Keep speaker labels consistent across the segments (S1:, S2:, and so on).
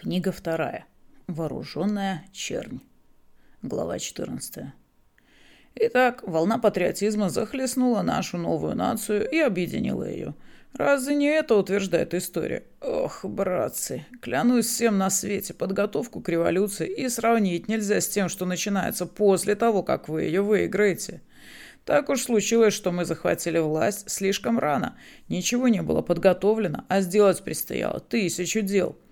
S1: Книга вторая. Вооруженная чернь. Глава 14. Итак, волна патриотизма захлестнула нашу новую нацию и объединила ее. Разве не это утверждает история? Ох, братцы, клянусь всем на свете, подготовку к революции и сравнить нельзя с тем, что начинается после того, как вы ее выиграете. Так уж случилось, что мы захватили власть слишком рано. Ничего не было подготовлено, а сделать предстояло тысячу дел –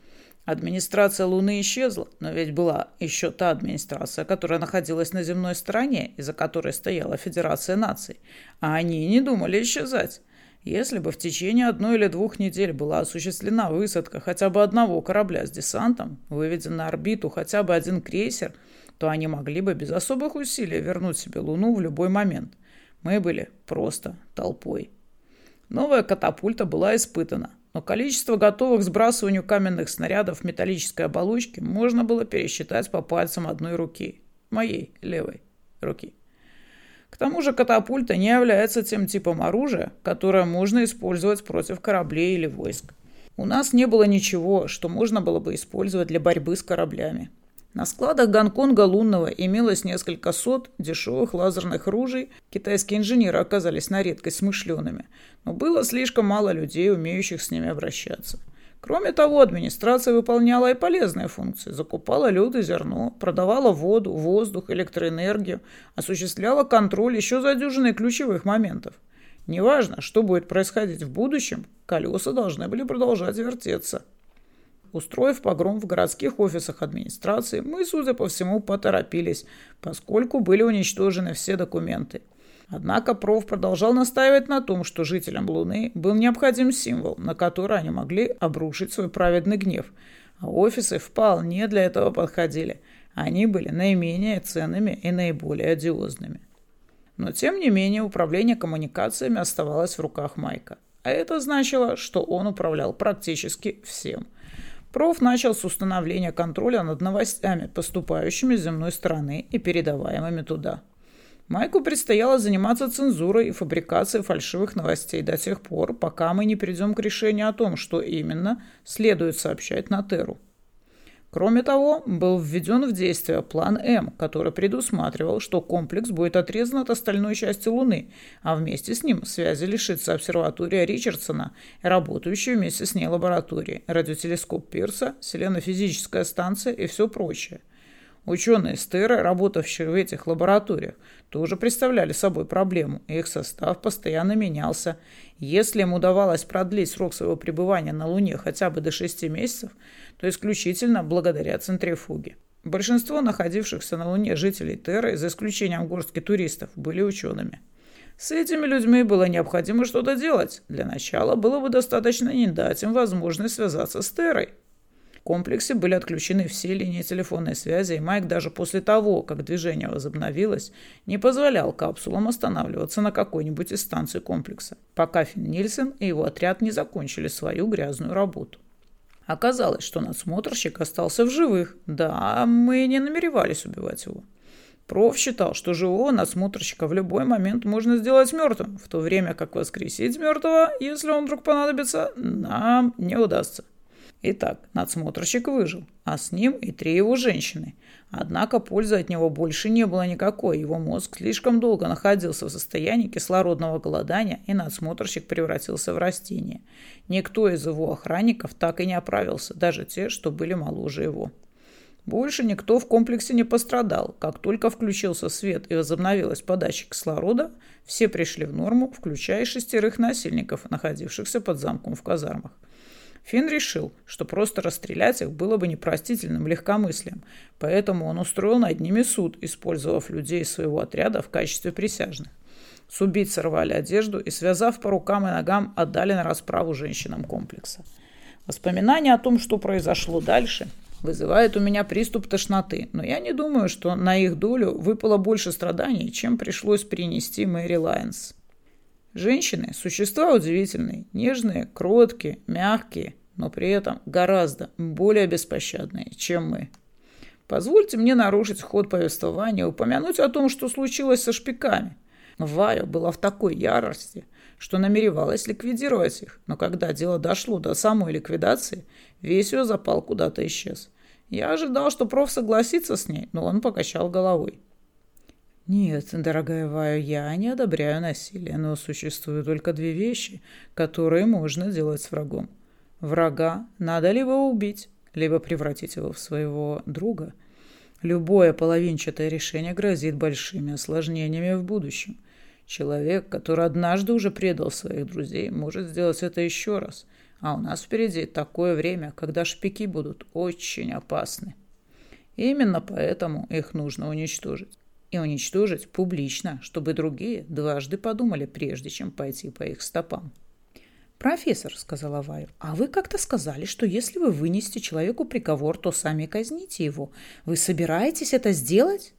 S1: Администрация Луны исчезла, но ведь была еще та администрация, которая находилась на земной стороне, из-за которой стояла Федерация наций. А они не думали исчезать. Если бы в течение одной или двух недель была осуществлена высадка хотя бы одного корабля с десантом, выведен на орбиту хотя бы один крейсер, то они могли бы без особых усилий вернуть себе Луну в любой момент. Мы были просто толпой. Новая катапульта была испытана но количество готовых к сбрасыванию каменных снарядов в металлической оболочке можно было пересчитать по пальцам одной руки, моей левой руки. К тому же катапульта не является тем типом оружия, которое можно использовать против кораблей или войск. У нас не было ничего, что можно было бы использовать для борьбы с кораблями. На складах Гонконга лунного имелось несколько сот дешевых лазерных ружей. Китайские инженеры оказались на редкость смышленными, но было слишком мало людей, умеющих с ними обращаться. Кроме того, администрация выполняла и полезные функции. Закупала лед и зерно, продавала воду, воздух, электроэнергию, осуществляла контроль еще за дюжиной ключевых моментов. Неважно, что будет происходить в будущем, колеса должны были продолжать вертеться. Устроив погром в городских офисах администрации, мы, судя по всему, поторопились, поскольку были уничтожены все документы. Однако проф продолжал настаивать на том, что жителям Луны был необходим символ, на который они могли обрушить свой праведный гнев. А офисы вполне для этого подходили. Они были наименее ценными и наиболее одиозными. Но, тем не менее, управление коммуникациями оставалось в руках Майка. А это значило, что он управлял практически всем – Проф начал с установления контроля над новостями, поступающими с земной стороны и передаваемыми туда. Майку предстояло заниматься цензурой и фабрикацией фальшивых новостей до тех пор, пока мы не придем к решению о том, что именно следует сообщать на Теру. Кроме того, был введен в действие план М, который предусматривал, что комплекс будет отрезан от остальной части Луны, а вместе с ним связи лишится обсерватория Ричардсона работающая вместе с ней лаборатории, радиотелескоп Пирса, селенофизическая станция и все прочее – Ученые Стеры, работавшие в этих лабораториях, тоже представляли собой проблему, их состав постоянно менялся. Если им удавалось продлить срок своего пребывания на Луне хотя бы до 6 месяцев, то исключительно благодаря центрифуге. Большинство находившихся на Луне жителей Терры, за исключением горстки туристов, были учеными. С этими людьми было необходимо что-то делать. Для начала было бы достаточно не дать им возможность связаться с Террой комплексе были отключены все линии телефонной связи, и Майк даже после того, как движение возобновилось, не позволял капсулам останавливаться на какой-нибудь из станций комплекса, пока Финн Нильсен и его отряд не закончили свою грязную работу. Оказалось, что надсмотрщик остался в живых. Да, мы не намеревались убивать его. Проф считал, что живого надсмотрщика в любой момент можно сделать мертвым, в то время как воскресить мертвого, если он вдруг понадобится, нам не удастся. Итак, надсмотрщик выжил, а с ним и три его женщины. Однако пользы от него больше не было никакой. Его мозг слишком долго находился в состоянии кислородного голодания, и надсмотрщик превратился в растение. Никто из его охранников так и не оправился, даже те, что были моложе его. Больше никто в комплексе не пострадал. Как только включился свет и возобновилась подача кислорода, все пришли в норму, включая шестерых насильников, находившихся под замком в казармах. Финн решил, что просто расстрелять их было бы непростительным легкомыслием, поэтому он устроил над ними суд, использовав людей своего отряда в качестве присяжных. С убийц сорвали одежду и, связав по рукам и ногам, отдали на расправу женщинам комплекса. Воспоминания о том, что произошло дальше, вызывает у меня приступ тошноты, но я не думаю, что на их долю выпало больше страданий, чем пришлось принести Мэри Лайонс. Женщины – существа удивительные, нежные, кроткие, мягкие, но при этом гораздо более беспощадные, чем мы. Позвольте мне нарушить ход повествования и упомянуть о том, что случилось со шпиками. Вая была в такой ярости, что намеревалась ликвидировать их, но когда дело дошло до самой ликвидации, весь ее запал куда-то исчез. Я ожидал, что проф согласится с ней, но он покачал головой. Нет, дорогая Вая, я не одобряю насилие, но существуют только две вещи, которые можно делать с врагом. Врага надо либо убить, либо превратить его в своего друга. Любое половинчатое решение грозит большими осложнениями в будущем. Человек, который однажды уже предал своих друзей, может сделать это еще раз. А у нас впереди такое время, когда шпики будут очень опасны. Именно поэтому их нужно уничтожить. И уничтожить публично, чтобы другие дважды подумали, прежде чем пойти по их стопам. «Профессор», — сказала Ваю, — «а вы как-то сказали, что если вы вынесете человеку приговор, то сами казните его. Вы собираетесь это сделать?»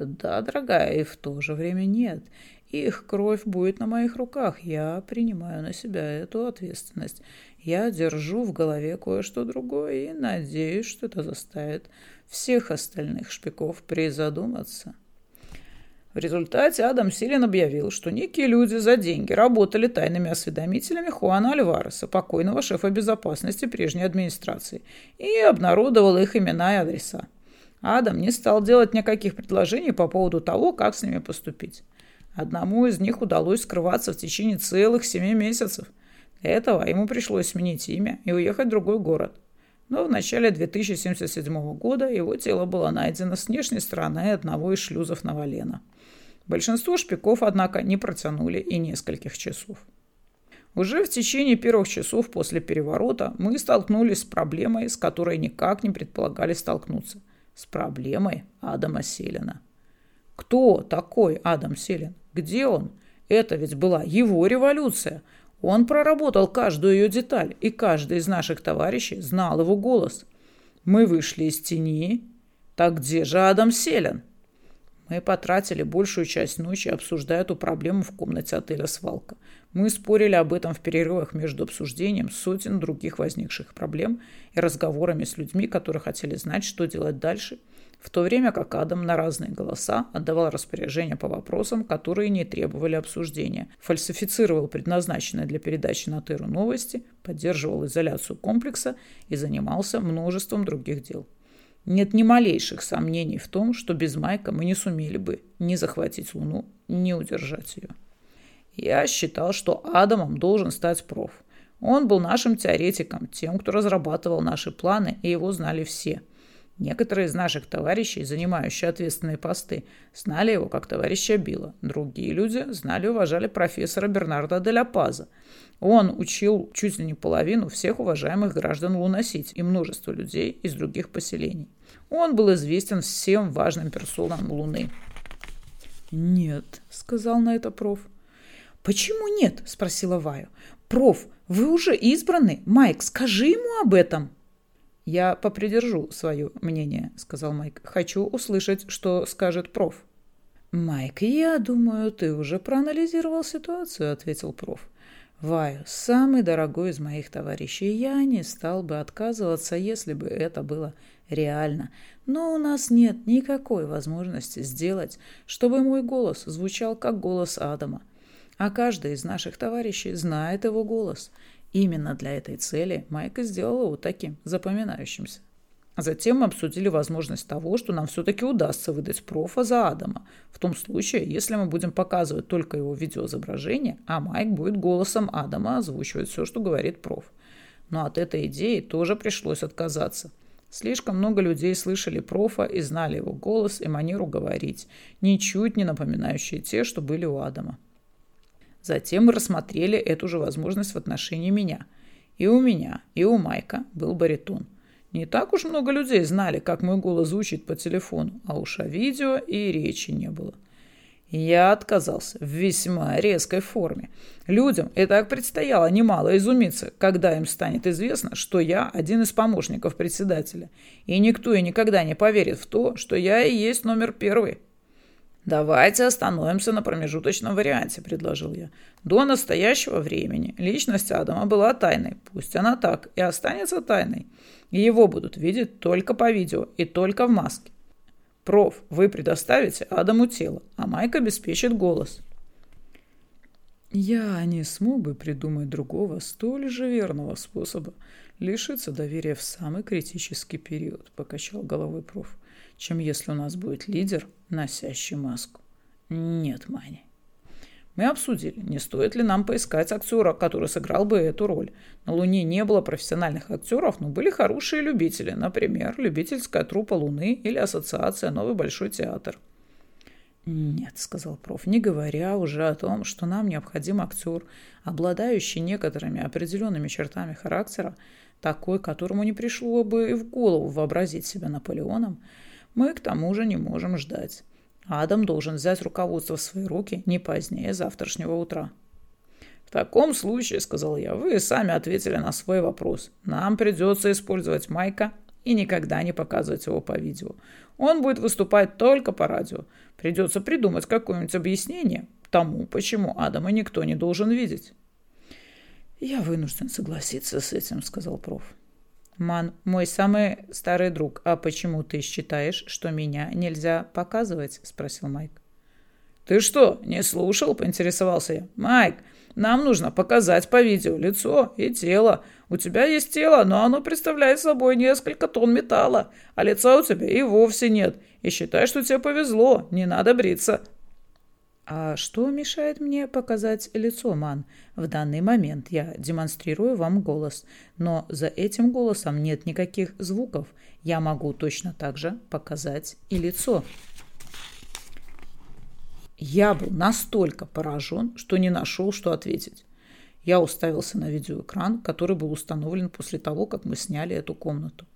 S1: «Да, дорогая, и в то же время нет. Их кровь будет на моих руках. Я принимаю на себя эту ответственность. Я держу в голове кое-что другое и надеюсь, что это заставит всех остальных шпиков призадуматься». В результате Адам Силин объявил, что некие люди за деньги работали тайными осведомителями Хуана Альвареса, покойного шефа безопасности прежней администрации, и обнародовал их имена и адреса. Адам не стал делать никаких предложений по поводу того, как с ними поступить. Одному из них удалось скрываться в течение целых семи месяцев. Для этого ему пришлось сменить имя и уехать в другой город. Но в начале 2077 года его тело было найдено с внешней стороны одного из шлюзов Новолена – Большинство шпиков, однако, не протянули и нескольких часов. Уже в течение первых часов после переворота мы столкнулись с проблемой, с которой никак не предполагали столкнуться. С проблемой Адама Селина. Кто такой Адам Селин? Где он? Это ведь была его революция. Он проработал каждую ее деталь, и каждый из наших товарищей знал его голос. Мы вышли из тени. Так где же Адам Селин? Мы потратили большую часть ночи, обсуждая эту проблему в комнате отеля «Свалка». Мы спорили об этом в перерывах между обсуждением сотен других возникших проблем и разговорами с людьми, которые хотели знать, что делать дальше, в то время как Адам на разные голоса отдавал распоряжения по вопросам, которые не требовали обсуждения, фальсифицировал предназначенные для передачи на Теру новости, поддерживал изоляцию комплекса и занимался множеством других дел. Нет ни малейших сомнений в том, что без Майка мы не сумели бы ни захватить Луну, ни удержать ее. Я считал, что Адамом должен стать проф. Он был нашим теоретиком, тем, кто разрабатывал наши планы, и его знали все. Некоторые из наших товарищей, занимающие ответственные посты, знали его как товарища Билла. Другие люди знали и уважали профессора Бернарда де Паза. Он учил чуть ли не половину всех уважаемых граждан Луносити и множество людей из других поселений. Он был известен всем важным персонам Луны. «Нет», — сказал на это проф. «Почему нет?» — спросила Ваю. «Проф, вы уже избраны. Майк, скажи ему об этом». «Я попридержу свое мнение», — сказал Майк. «Хочу услышать, что скажет проф». «Майк, я думаю, ты уже проанализировал ситуацию», — ответил проф. Ваю, самый дорогой из моих товарищей, я не стал бы отказываться, если бы это было реально. Но у нас нет никакой возможности сделать, чтобы мой голос звучал как голос Адама. А каждый из наших товарищей знает его голос. Именно для этой цели Майка сделал его таким запоминающимся. Затем мы обсудили возможность того, что нам все-таки удастся выдать профа за Адама, в том случае, если мы будем показывать только его видеоизображение, а Майк будет голосом Адама озвучивать все, что говорит проф. Но от этой идеи тоже пришлось отказаться. Слишком много людей слышали профа и знали его голос и манеру говорить, ничуть не напоминающие те, что были у Адама. Затем мы рассмотрели эту же возможность в отношении меня. И у меня, и у Майка был баритон – не так уж много людей знали, как мой голос звучит по телефону, а уж о видео и речи не было. Я отказался в весьма резкой форме. Людям и так предстояло немало изумиться, когда им станет известно, что я один из помощников председателя. И никто и никогда не поверит в то, что я и есть номер первый. «Давайте остановимся на промежуточном варианте», – предложил я. «До настоящего времени личность Адама была тайной. Пусть она так и останется тайной. Его будут видеть только по видео и только в маске. Проф, вы предоставите Адаму тело, а Майк обеспечит голос». Я не смог бы придумать другого, столь же верного способа лишиться доверия в самый критический период, покачал головой проф, чем если у нас будет лидер, носящий маску. Нет, Мани. Мы обсудили, не стоит ли нам поискать актера, который сыграл бы эту роль. На Луне не было профессиональных актеров, но были хорошие любители, например, любительская труппа Луны или ассоциация «Новый Большой театр». «Нет», — сказал проф, — «не говоря уже о том, что нам необходим актер, обладающий некоторыми определенными чертами характера, такой, которому не пришло бы и в голову вообразить себя Наполеоном, мы к тому же не можем ждать. Адам должен взять руководство в свои руки не позднее завтрашнего утра». «В таком случае, — сказал я, — вы сами ответили на свой вопрос. Нам придется использовать Майка и никогда не показывать его по видео. Он будет выступать только по радио. Придется придумать какое-нибудь объяснение тому, почему Адама никто не должен видеть. «Я вынужден согласиться с этим», — сказал проф. «Ман, мой самый старый друг, а почему ты считаешь, что меня нельзя показывать?» — спросил Майк. «Ты что, не слушал?» — поинтересовался я. «Майк, нам нужно показать по видео лицо и тело. У тебя есть тело, но оно представляет собой несколько тонн металла, а лица у тебя и вовсе нет. И считай, что тебе повезло, не надо бриться». «А что мешает мне показать лицо, Ман? В данный момент я демонстрирую вам голос, но за этим голосом нет никаких звуков. Я могу точно так же показать и лицо». Я был настолько поражен, что не нашел, что ответить. Я уставился на видеоэкран, который был установлен после того, как мы сняли эту комнату.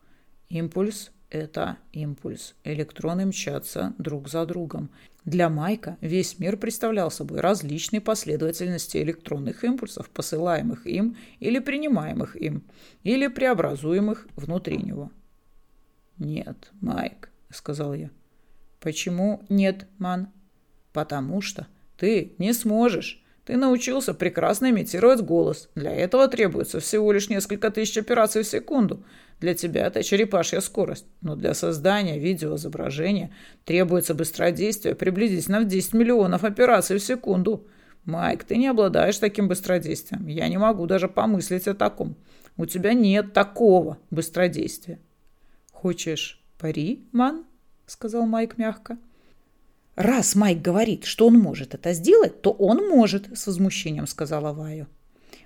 S1: Импульс – это импульс. Электроны мчатся друг за другом. Для Майка весь мир представлял собой различные последовательности электронных импульсов, посылаемых им или принимаемых им, или преобразуемых внутри него. «Нет, Майк», – сказал я. «Почему нет, Ман?» Потому что ты не сможешь. Ты научился прекрасно имитировать голос. Для этого требуется всего лишь несколько тысяч операций в секунду. Для тебя это черепашья скорость. Но для создания видеоизображения требуется быстродействие приблизительно в 10 миллионов операций в секунду. Майк, ты не обладаешь таким быстродействием. Я не могу даже помыслить о таком. У тебя нет такого быстродействия. Хочешь пари, ман? Сказал Майк мягко. «Раз Майк говорит, что он может это сделать, то он может», — с возмущением сказала Ваю.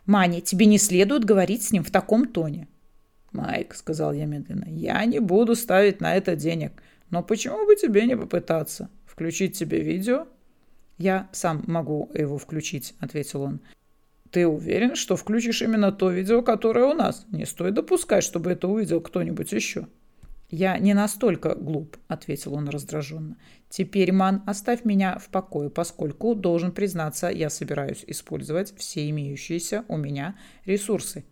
S1: «Маня, тебе не следует говорить с ним в таком тоне». «Майк», — сказал я медленно, — «я не буду ставить на это денег. Но почему бы тебе не попытаться? Включить тебе видео?» «Я сам могу его включить», — ответил он. «Ты уверен, что включишь именно то видео, которое у нас? Не стоит допускать, чтобы это увидел кто-нибудь еще». «Я не настолько глуп», — ответил он раздраженно. «Теперь, Ман, оставь меня в покое, поскольку, должен признаться, я собираюсь использовать все имеющиеся у меня ресурсы».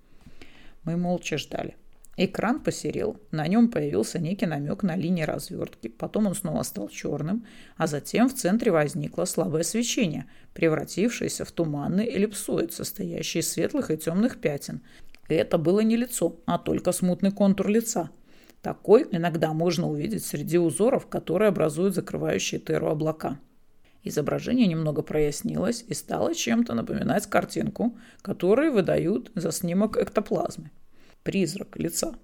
S1: Мы молча ждали. Экран посерел, на нем появился некий намек на линии развертки, потом он снова стал черным, а затем в центре возникло слабое свечение, превратившееся в туманный эллипсоид, состоящий из светлых и темных пятен. Это было не лицо, а только смутный контур лица – такой иногда можно увидеть среди узоров, которые образуют закрывающие теру облака. Изображение немного прояснилось и стало чем-то напоминать картинку, которую выдают за снимок эктоплазмы. Призрак лица.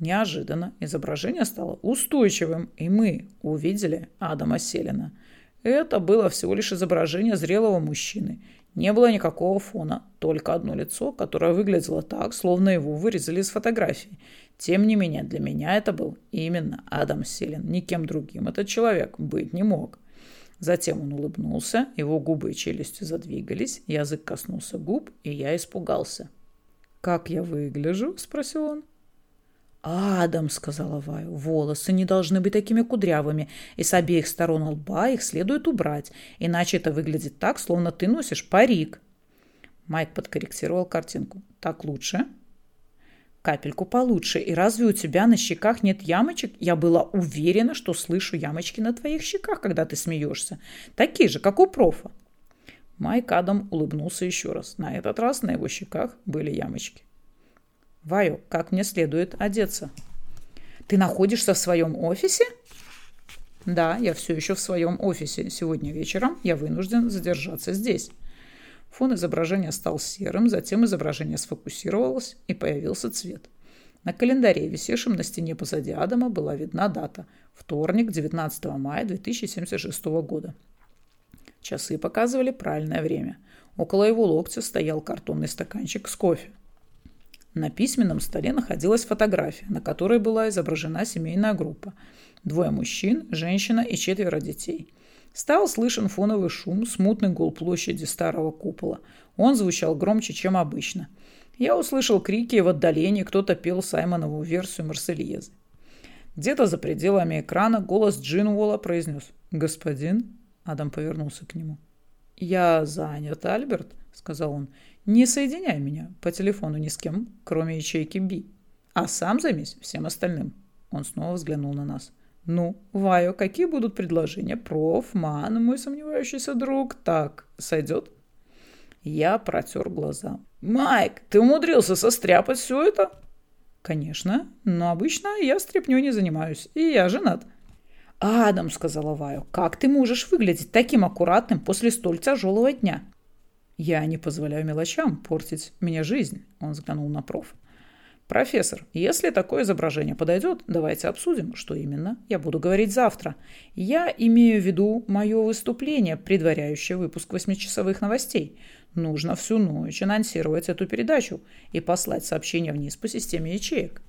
S1: Неожиданно изображение стало устойчивым, и мы увидели Адама Селина. Это было всего лишь изображение зрелого мужчины. Не было никакого фона, только одно лицо, которое выглядело так, словно его вырезали из фотографии. Тем не менее, для меня это был именно Адам Силин. Никем другим этот человек быть не мог. Затем он улыбнулся, его губы и челюсти задвигались, язык коснулся губ, и я испугался. «Как я выгляжу?» – спросил он. «Адам», — сказала Ваю, — «волосы не должны быть такими кудрявыми, и с обеих сторон лба их следует убрать, иначе это выглядит так, словно ты носишь парик». Майк подкорректировал картинку. «Так лучше?» Капельку получше. И разве у тебя на щеках нет ямочек? Я была уверена, что слышу ямочки на твоих щеках, когда ты смеешься. Такие же, как у профа. Майк Адам улыбнулся еще раз. На этот раз на его щеках были ямочки. Ваю, как мне следует одеться? Ты находишься в своем офисе? Да, я все еще в своем офисе. Сегодня вечером я вынужден задержаться здесь. Фон изображения стал серым, затем изображение сфокусировалось и появился цвет. На календаре, висевшем на стене позади Адама, была видна дата – вторник, 19 мая 2076 года. Часы показывали правильное время. Около его локтя стоял картонный стаканчик с кофе. На письменном столе находилась фотография, на которой была изображена семейная группа. Двое мужчин, женщина и четверо детей. Стал слышен фоновый шум, смутный гул площади старого купола. Он звучал громче, чем обычно. Я услышал крики, и в отдалении кто-то пел Саймонову версию Марсельезы. Где-то за пределами экрана голос Джин Уолла произнес «Господин?» Адам повернулся к нему. «Я занят, Альберт», — сказал он. «Не соединяй меня по телефону ни с кем, кроме ячейки Би. А сам займись всем остальным». Он снова взглянул на нас. «Ну, Вайо, какие будут предложения? Проф, Ман, мой сомневающийся друг. Так, сойдет?» Я протер глаза. «Майк, ты умудрился состряпать все это?» «Конечно, но обычно я стряпнёй не занимаюсь, и я женат». «Адам», — сказала Ваю, — «как ты можешь выглядеть таким аккуратным после столь тяжелого дня?» «Я не позволяю мелочам портить мне жизнь», — он взглянул на проф. «Профессор, если такое изображение подойдет, давайте обсудим, что именно я буду говорить завтра. Я имею в виду мое выступление, предваряющее выпуск восьмичасовых новостей. Нужно всю ночь анонсировать эту передачу и послать сообщение вниз по системе ячеек.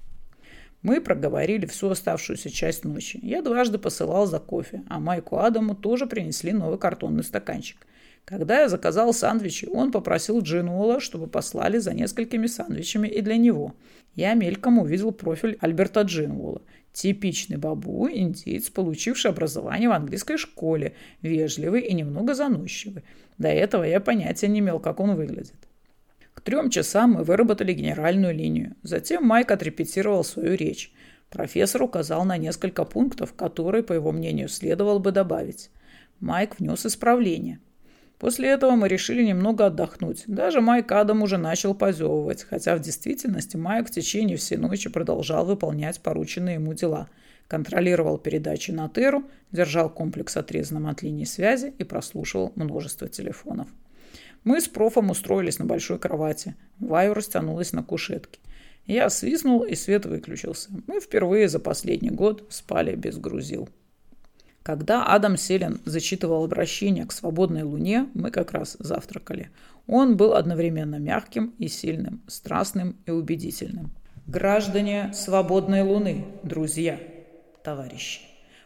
S1: Мы проговорили всю оставшуюся часть ночи. Я дважды посылал за кофе, а Майку Адаму тоже принесли новый картонный стаканчик. Когда я заказал сандвичи, он попросил Джинуола, чтобы послали за несколькими сандвичами и для него. Я мельком увидел профиль Альберта Джинуола. Типичный бабу, индиец, получивший образование в английской школе, вежливый и немного заносчивый. До этого я понятия не имел, как он выглядит. К трем часам мы выработали генеральную линию. Затем Майк отрепетировал свою речь. Профессор указал на несколько пунктов, которые, по его мнению, следовало бы добавить. Майк внес исправление. После этого мы решили немного отдохнуть. Даже Майк Адам уже начал позевывать, хотя в действительности Майк в течение всей ночи продолжал выполнять порученные ему дела. Контролировал передачи на Теру, держал комплекс отрезанным от линии связи и прослушивал множество телефонов. Мы с профом устроились на большой кровати. Ваю растянулась на кушетке. Я свистнул, и свет выключился. Мы впервые за последний год спали без грузил. Когда Адам Селин зачитывал обращение к свободной луне, мы как раз завтракали. Он был одновременно мягким и сильным, страстным и убедительным. Граждане свободной луны, друзья, товарищи,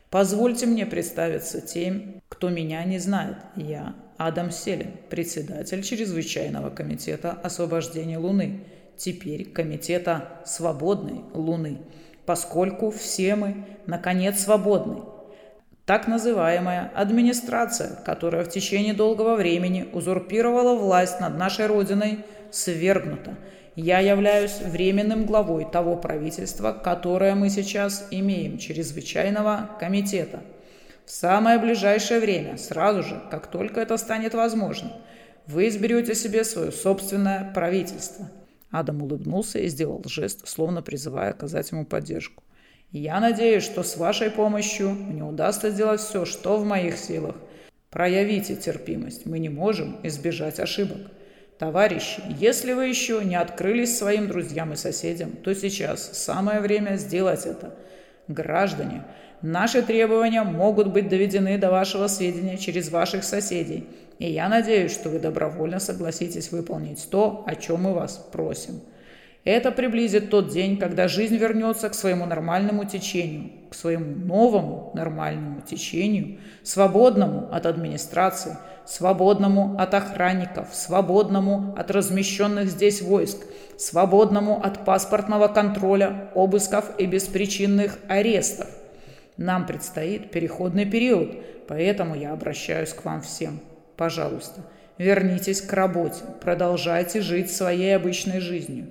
S1: позвольте мне представиться тем, кто меня не знает. Я Адам Селин, председатель Чрезвычайного комитета освобождения Луны, теперь Комитета Свободной Луны, поскольку все мы, наконец, свободны. Так называемая администрация, которая в течение долгого времени узурпировала власть над нашей Родиной, свергнута. Я являюсь временным главой того правительства, которое мы сейчас имеем, Чрезвычайного комитета – в самое ближайшее время, сразу же, как только это станет возможным, вы изберете себе свое собственное правительство. Адам улыбнулся и сделал жест, словно призывая оказать ему поддержку. Я надеюсь, что с вашей помощью мне удастся сделать все, что в моих силах. Проявите терпимость, мы не можем избежать ошибок. Товарищи, если вы еще не открылись своим друзьям и соседям, то сейчас самое время сделать это. Граждане, Наши требования могут быть доведены до вашего сведения через ваших соседей, и я надеюсь, что вы добровольно согласитесь выполнить то, о чем мы вас просим. Это приблизит тот день, когда жизнь вернется к своему нормальному течению, к своему новому нормальному течению, свободному от администрации, свободному от охранников, свободному от размещенных здесь войск, свободному от паспортного контроля, обысков и беспричинных арестов. Нам предстоит переходный период, поэтому я обращаюсь к вам всем. Пожалуйста, вернитесь к работе, продолжайте жить своей обычной жизнью.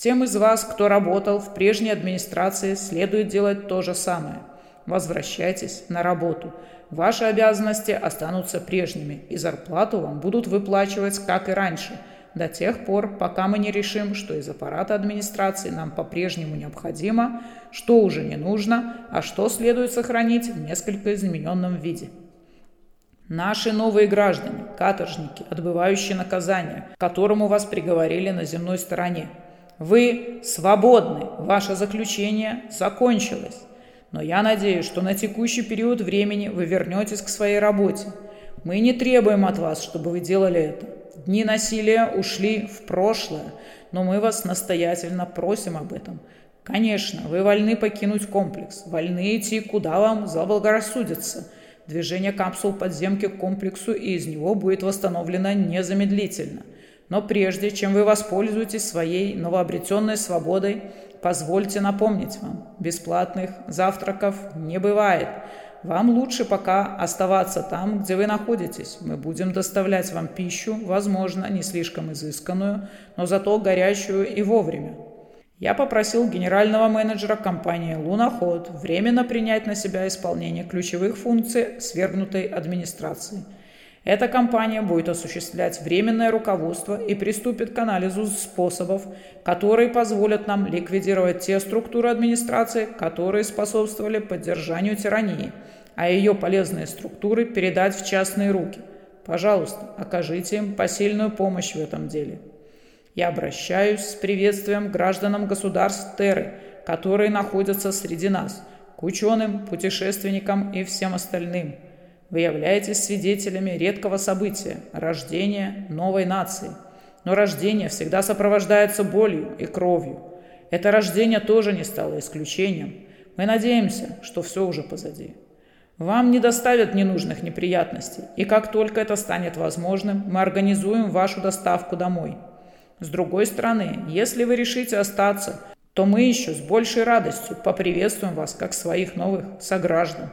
S1: Тем из вас, кто работал в прежней администрации, следует делать то же самое. Возвращайтесь на работу. Ваши обязанности останутся прежними, и зарплату вам будут выплачивать, как и раньше – до тех пор, пока мы не решим, что из аппарата администрации нам по-прежнему необходимо, что уже не нужно, а что следует сохранить в несколько измененном виде. Наши новые граждане, каторжники, отбывающие наказание, которому вас приговорили на земной стороне. Вы свободны, ваше заключение закончилось. Но я надеюсь, что на текущий период времени вы вернетесь к своей работе. Мы не требуем от вас, чтобы вы делали это. Дни насилия ушли в прошлое, но мы вас настоятельно просим об этом. Конечно, вы вольны покинуть комплекс, вольны идти, куда вам заблагорассудится – Движение капсул подземки к комплексу и из него будет восстановлено незамедлительно. Но прежде чем вы воспользуетесь своей новообретенной свободой, позвольте напомнить вам, бесплатных завтраков не бывает. Вам лучше пока оставаться там, где вы находитесь. Мы будем доставлять вам пищу, возможно, не слишком изысканную, но зато горячую и вовремя. Я попросил генерального менеджера компании «Луноход» временно принять на себя исполнение ключевых функций свергнутой администрации. Эта компания будет осуществлять временное руководство и приступит к анализу способов, которые позволят нам ликвидировать те структуры администрации, которые способствовали поддержанию тирании, а ее полезные структуры передать в частные руки. Пожалуйста, окажите им посильную помощь в этом деле. Я обращаюсь с приветствием гражданам государств Терры, которые находятся среди нас, к ученым, путешественникам и всем остальным. Вы являетесь свидетелями редкого события – рождения новой нации. Но рождение всегда сопровождается болью и кровью. Это рождение тоже не стало исключением. Мы надеемся, что все уже позади. Вам не доставят ненужных неприятностей, и как только это станет возможным, мы организуем вашу доставку домой – с другой стороны, если вы решите остаться, то мы еще с большей радостью поприветствуем вас как своих новых сограждан.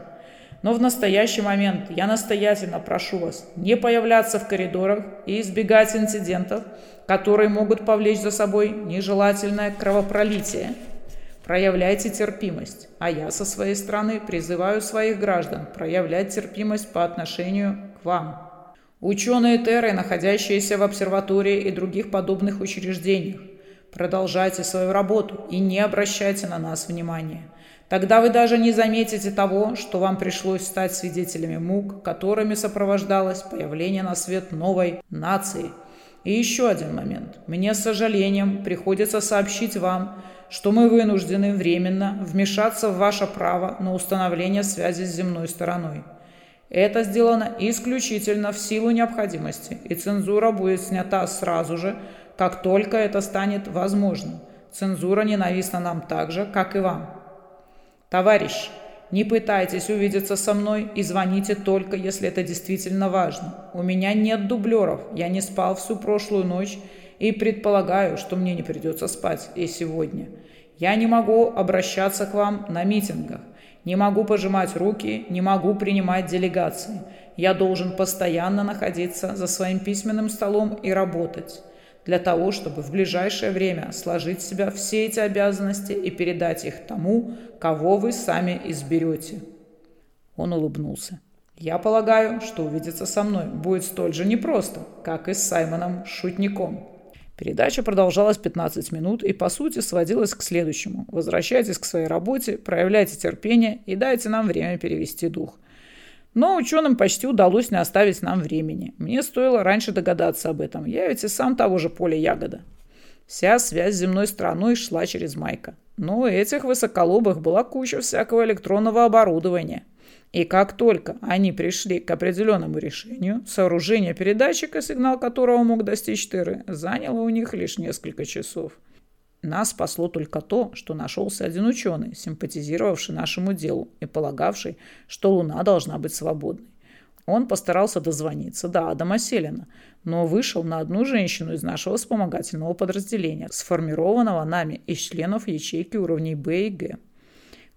S1: Но в настоящий момент я настоятельно прошу вас не появляться в коридорах и избегать инцидентов, которые могут повлечь за собой нежелательное кровопролитие. Проявляйте терпимость, а я со своей стороны призываю своих граждан проявлять терпимость по отношению к вам. Ученые Терры, находящиеся в обсерватории и других подобных учреждениях, продолжайте свою работу и не обращайте на нас внимания. Тогда вы даже не заметите того, что вам пришлось стать свидетелями мук, которыми сопровождалось появление на свет новой нации. И еще один момент. Мне с сожалением приходится сообщить вам, что мы вынуждены временно вмешаться в ваше право на установление связи с земной стороной. Это сделано исключительно в силу необходимости, и цензура будет снята сразу же, как только это станет возможным. Цензура ненавистна нам так же, как и вам. Товарищ, не пытайтесь увидеться со мной и звоните только, если это действительно важно. У меня нет дублеров, я не спал всю прошлую ночь и предполагаю, что мне не придется спать и сегодня. Я не могу обращаться к вам на митингах. Не могу пожимать руки, не могу принимать делегации. Я должен постоянно находиться за своим письменным столом и работать для того, чтобы в ближайшее время сложить в себя все эти обязанности и передать их тому, кого вы сами изберете. Он улыбнулся. Я полагаю, что увидеться со мной будет столь же непросто, как и с Саймоном Шутником. Передача продолжалась 15 минут и, по сути, сводилась к следующему. Возвращайтесь к своей работе, проявляйте терпение и дайте нам время перевести дух. Но ученым почти удалось не оставить нам времени. Мне стоило раньше догадаться об этом. Я ведь и сам того же поля ягода. Вся связь с земной страной шла через Майка. Но у этих высоколобых была куча всякого электронного оборудования – и как только они пришли к определенному решению, сооружение передатчика, сигнал которого мог достичь Тыры, заняло у них лишь несколько часов. Нас спасло только то, что нашелся один ученый, симпатизировавший нашему делу и полагавший, что Луна должна быть свободной. Он постарался дозвониться до Адама Селина, но вышел на одну женщину из нашего вспомогательного подразделения, сформированного нами из членов ячейки уровней Б и Г.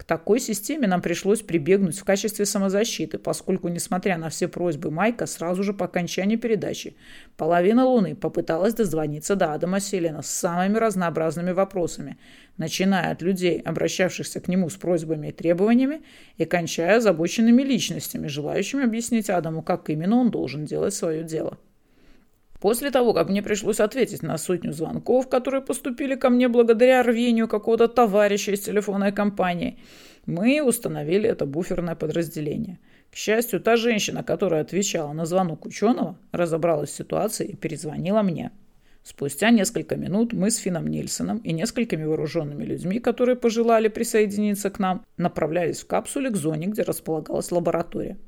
S1: К такой системе нам пришлось прибегнуть в качестве самозащиты, поскольку, несмотря на все просьбы Майка, сразу же по окончании передачи половина Луны попыталась дозвониться до Адама Селина с самыми разнообразными вопросами, начиная от людей, обращавшихся к нему с просьбами и требованиями, и кончая озабоченными личностями, желающими объяснить Адаму, как именно он должен делать свое дело. После того, как мне пришлось ответить на сотню звонков, которые поступили ко мне благодаря рвению какого-то товарища из телефонной компании, мы установили это буферное подразделение. К счастью, та женщина, которая отвечала на звонок ученого, разобралась в ситуации и перезвонила мне. Спустя несколько минут мы с Фином Нильсоном и несколькими вооруженными людьми, которые пожелали присоединиться к нам, направлялись в капсуле к зоне, где располагалась лаборатория.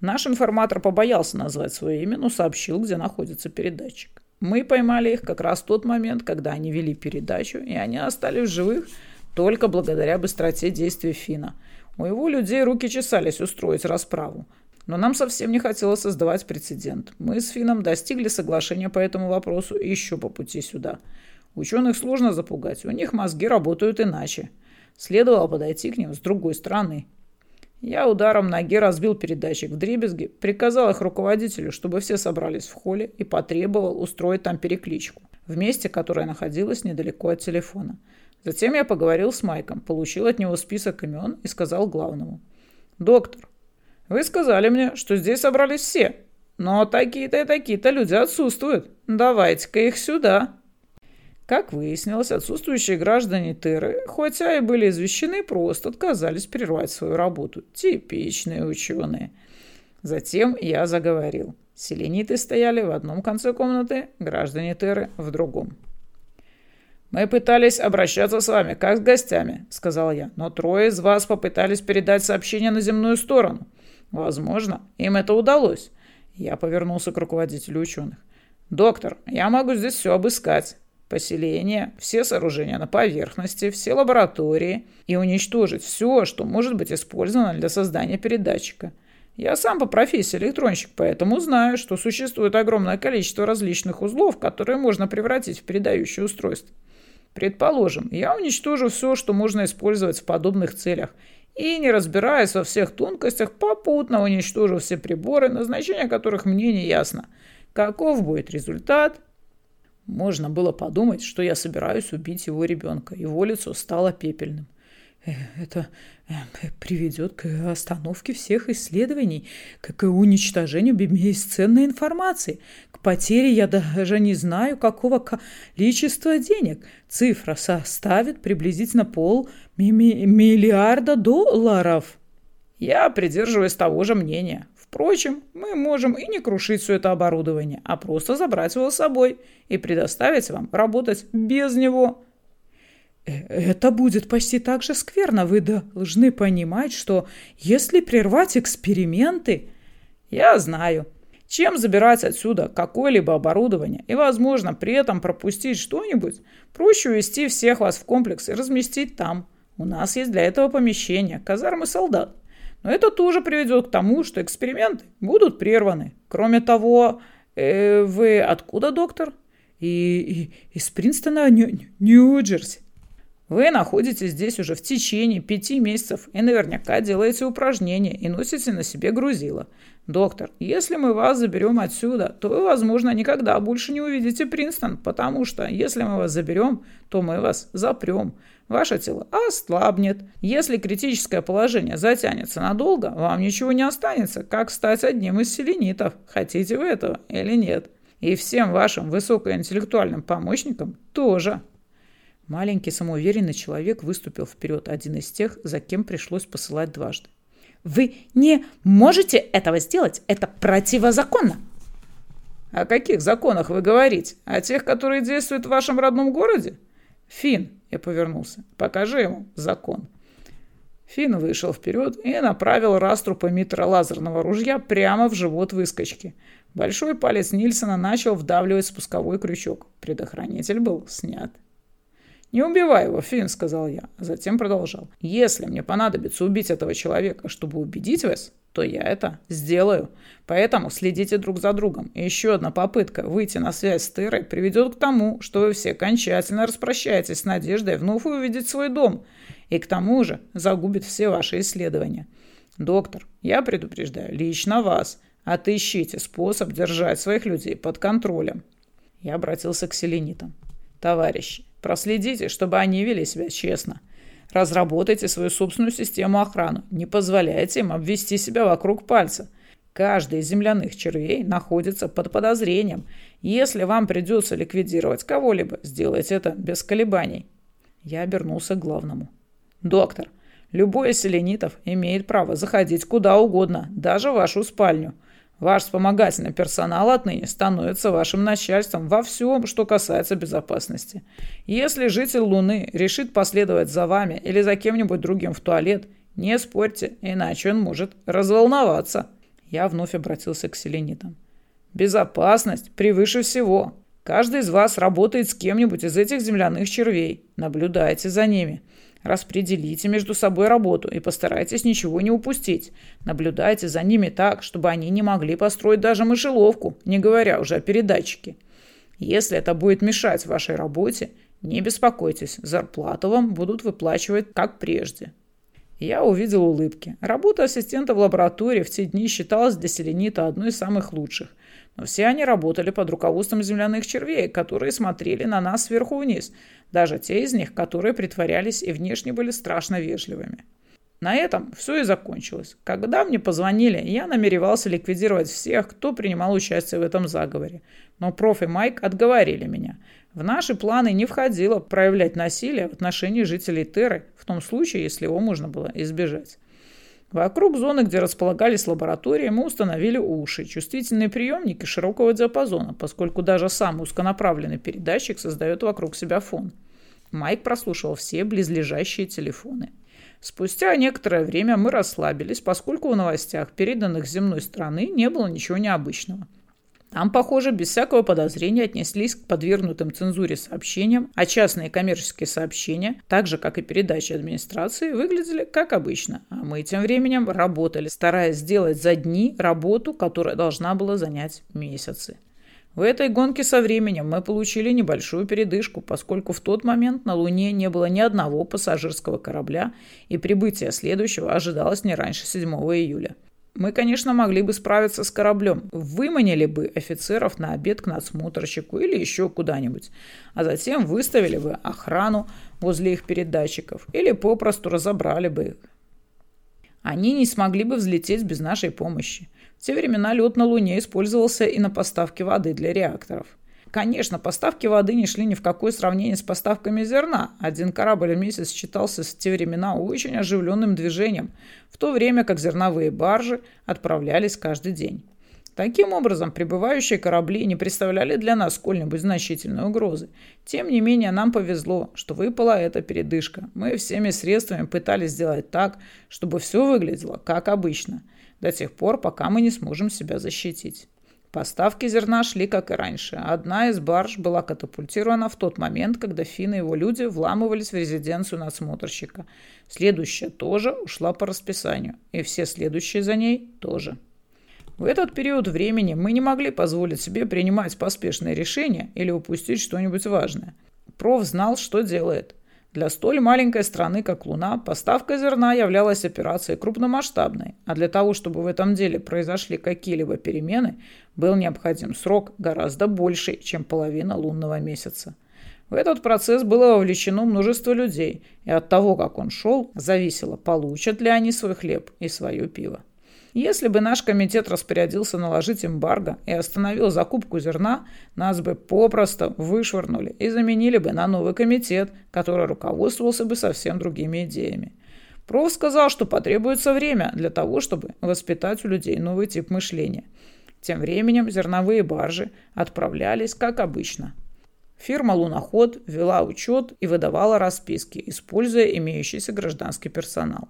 S1: Наш информатор побоялся назвать свое имя, но сообщил, где находится передатчик. Мы поймали их как раз в тот момент, когда они вели передачу, и они остались живых только благодаря быстроте действий Фина. У его людей руки чесались устроить расправу. Но нам совсем не хотелось создавать прецедент. Мы с Фином достигли соглашения по этому вопросу еще по пути сюда. Ученых сложно запугать, у них мозги работают иначе. Следовало подойти к ним с другой стороны. Я ударом ноги разбил передатчик в дребезги, приказал их руководителю, чтобы все собрались в холле и потребовал устроить там перекличку, в месте, которое находилось недалеко от телефона. Затем я поговорил с Майком, получил от него список имен и сказал главному. «Доктор, вы сказали мне, что здесь собрались все, но такие-то и такие-то люди отсутствуют. Давайте-ка их сюда». Как выяснилось, отсутствующие граждане Терры, хотя и были извещены, просто отказались прервать свою работу. Типичные ученые. Затем я заговорил. Селениты стояли в одном конце комнаты, граждане Терры в другом. «Мы пытались обращаться с вами, как с гостями», — сказал я, «но трое из вас попытались передать сообщение на земную сторону. Возможно, им это удалось». Я повернулся к руководителю ученых. «Доктор, я могу здесь все обыскать поселения, все сооружения на поверхности, все лаборатории и уничтожить все, что может быть использовано для создания передатчика. Я сам по профессии электронщик, поэтому знаю, что существует огромное количество различных узлов, которые можно превратить в передающее устройство. Предположим, я уничтожу все, что можно использовать в подобных целях, и, не разбираясь во всех тонкостях, попутно уничтожу все приборы, назначение которых мне не ясно. Каков будет результат, можно было подумать, что я собираюсь убить его ребенка. Его лицо стало пепельным. Э, это э, приведет к остановке всех исследований, к уничтожению бесценной информации, к потере, я даже не знаю, какого количества денег. Цифра составит приблизительно пол миллиарда долларов. Я придерживаюсь того же мнения. Впрочем, мы можем и не крушить все это оборудование, а просто забрать его с собой и предоставить вам работать без него. Э, это будет почти так же скверно. Вы должны понимать, что если прервать эксперименты... Я знаю. Чем забирать отсюда какое-либо оборудование и, возможно, при этом пропустить что-нибудь, проще увезти всех вас в комплекс и разместить там. У нас есть для этого помещение, казармы солдат. Но это тоже приведет к тому, что эксперименты будут прерваны. Кроме того, э, вы откуда, доктор? И, и из Принстона, Нью-Джерси. Вы находитесь здесь уже в течение пяти месяцев и наверняка делаете упражнения и носите на себе грузило. Доктор, если мы вас заберем отсюда, то вы, возможно, никогда больше не увидите Принстон, потому что если мы вас заберем, то мы вас запрем. Ваше тело ослабнет. Если критическое положение затянется надолго, вам ничего не останется, как стать одним из селенитов. Хотите вы этого или нет? И всем вашим высокоинтеллектуальным помощникам тоже. Маленький самоуверенный человек выступил вперед, один из тех, за кем пришлось посылать дважды. «Вы не можете этого сделать! Это противозаконно!» «О каких законах вы говорите? О тех, которые действуют в вашем родном городе?» «Фин, я повернулся. «Покажи ему закон». Финн вышел вперед и направил раструпа митролазерного ружья прямо в живот выскочки. Большой палец Нильсона начал вдавливать спусковой крючок. Предохранитель был снят. «Не убивай его, Финн», — сказал я. Затем продолжал. «Если мне понадобится убить этого человека, чтобы убедить вас, то я это сделаю. Поэтому следите друг за другом. И еще одна попытка выйти на связь с Терой приведет к тому, что вы все окончательно распрощаетесь с надеждой вновь увидеть свой дом. И к тому же загубит все ваши исследования. Доктор, я предупреждаю лично вас. Отыщите способ держать своих людей под контролем. Я обратился к селенитам. Товарищи, проследите, чтобы они вели себя честно. Разработайте свою собственную систему охраны. Не позволяйте им обвести себя вокруг пальца. Каждый из земляных червей находится под подозрением. Если вам придется ликвидировать кого-либо, сделайте это без колебаний. Я обернулся к главному. «Доктор, Любой из селенитов имеет право заходить куда угодно, даже в вашу спальню. Ваш вспомогательный персонал отныне становится вашим начальством во всем, что касается безопасности. Если житель Луны решит последовать за вами или за кем-нибудь другим в туалет, не спорьте, иначе он может разволноваться. Я вновь обратился к селенитам. Безопасность превыше всего. Каждый из вас работает с кем-нибудь из этих земляных червей. Наблюдайте за ними. Распределите между собой работу и постарайтесь ничего не упустить. Наблюдайте за ними так, чтобы они не могли построить даже мышеловку, не говоря уже о передатчике. Если это будет мешать вашей работе, не беспокойтесь, зарплату вам будут выплачивать как прежде. Я увидел улыбки. Работа ассистента в лаборатории в те дни считалась для селенита одной из самых лучших. Но все они работали под руководством земляных червей, которые смотрели на нас сверху вниз, даже те из них, которые притворялись и внешне были страшно вежливыми. На этом все и закончилось. Когда мне позвонили, я намеревался ликвидировать всех, кто принимал участие в этом заговоре. Но проф и Майк отговорили меня. В наши планы не входило проявлять насилие в отношении жителей Терры, в том случае, если его можно было избежать. Вокруг зоны, где располагались лаборатории, мы установили уши, чувствительные приемники широкого диапазона, поскольку даже сам узконаправленный передатчик создает вокруг себя фон. Майк прослушивал все близлежащие телефоны. Спустя некоторое время мы расслабились, поскольку в новостях, переданных с земной стороны, не было ничего необычного. Там, похоже, без всякого подозрения отнеслись к подвергнутым цензуре сообщениям, а частные коммерческие сообщения, так же, как и передачи администрации, выглядели как обычно. А мы тем временем работали, стараясь сделать за дни работу, которая должна была занять месяцы. В этой гонке со временем мы получили небольшую передышку, поскольку в тот момент на Луне не было ни одного пассажирского корабля, и прибытие следующего ожидалось не раньше 7 июля. Мы, конечно, могли бы справиться с кораблем. Выманили бы офицеров на обед к надсмотрщику или еще куда-нибудь. А затем выставили бы охрану возле их передатчиков. Или попросту разобрали бы их. Они не смогли бы взлететь без нашей помощи. В те времена лед на Луне использовался и на поставке воды для реакторов. Конечно, поставки воды не шли ни в какое сравнение с поставками зерна. Один корабль в месяц считался в те времена очень оживленным движением, в то время как зерновые баржи отправлялись каждый день. Таким образом, прибывающие корабли не представляли для нас сколь-нибудь значительной угрозы. Тем не менее, нам повезло, что выпала эта передышка. Мы всеми средствами пытались сделать так, чтобы все выглядело как обычно, до тех пор, пока мы не сможем себя защитить. Поставки зерна шли, как и раньше. Одна из барж была катапультирована в тот момент, когда финны и его люди вламывались в резиденцию надсмотрщика. Следующая тоже ушла по расписанию, и все следующие за ней тоже. В этот период времени мы не могли позволить себе принимать поспешные решения или упустить что-нибудь важное. Проф знал, что делает. Для столь маленькой страны, как Луна, поставка зерна являлась операцией крупномасштабной, а для того, чтобы в этом деле произошли какие-либо перемены, был необходим срок гораздо больший, чем половина лунного месяца. В этот процесс было вовлечено множество людей, и от того, как он шел, зависело, получат ли они свой хлеб и свое пиво. Если бы наш комитет распорядился наложить эмбарго и остановил закупку зерна, нас бы попросту вышвырнули и заменили бы на новый комитет, который руководствовался бы совсем другими идеями. Проф сказал, что потребуется время для того, чтобы воспитать у людей новый тип мышления. Тем временем зерновые баржи отправлялись, как обычно. Фирма «Луноход» вела учет и выдавала расписки, используя имеющийся гражданский персонал.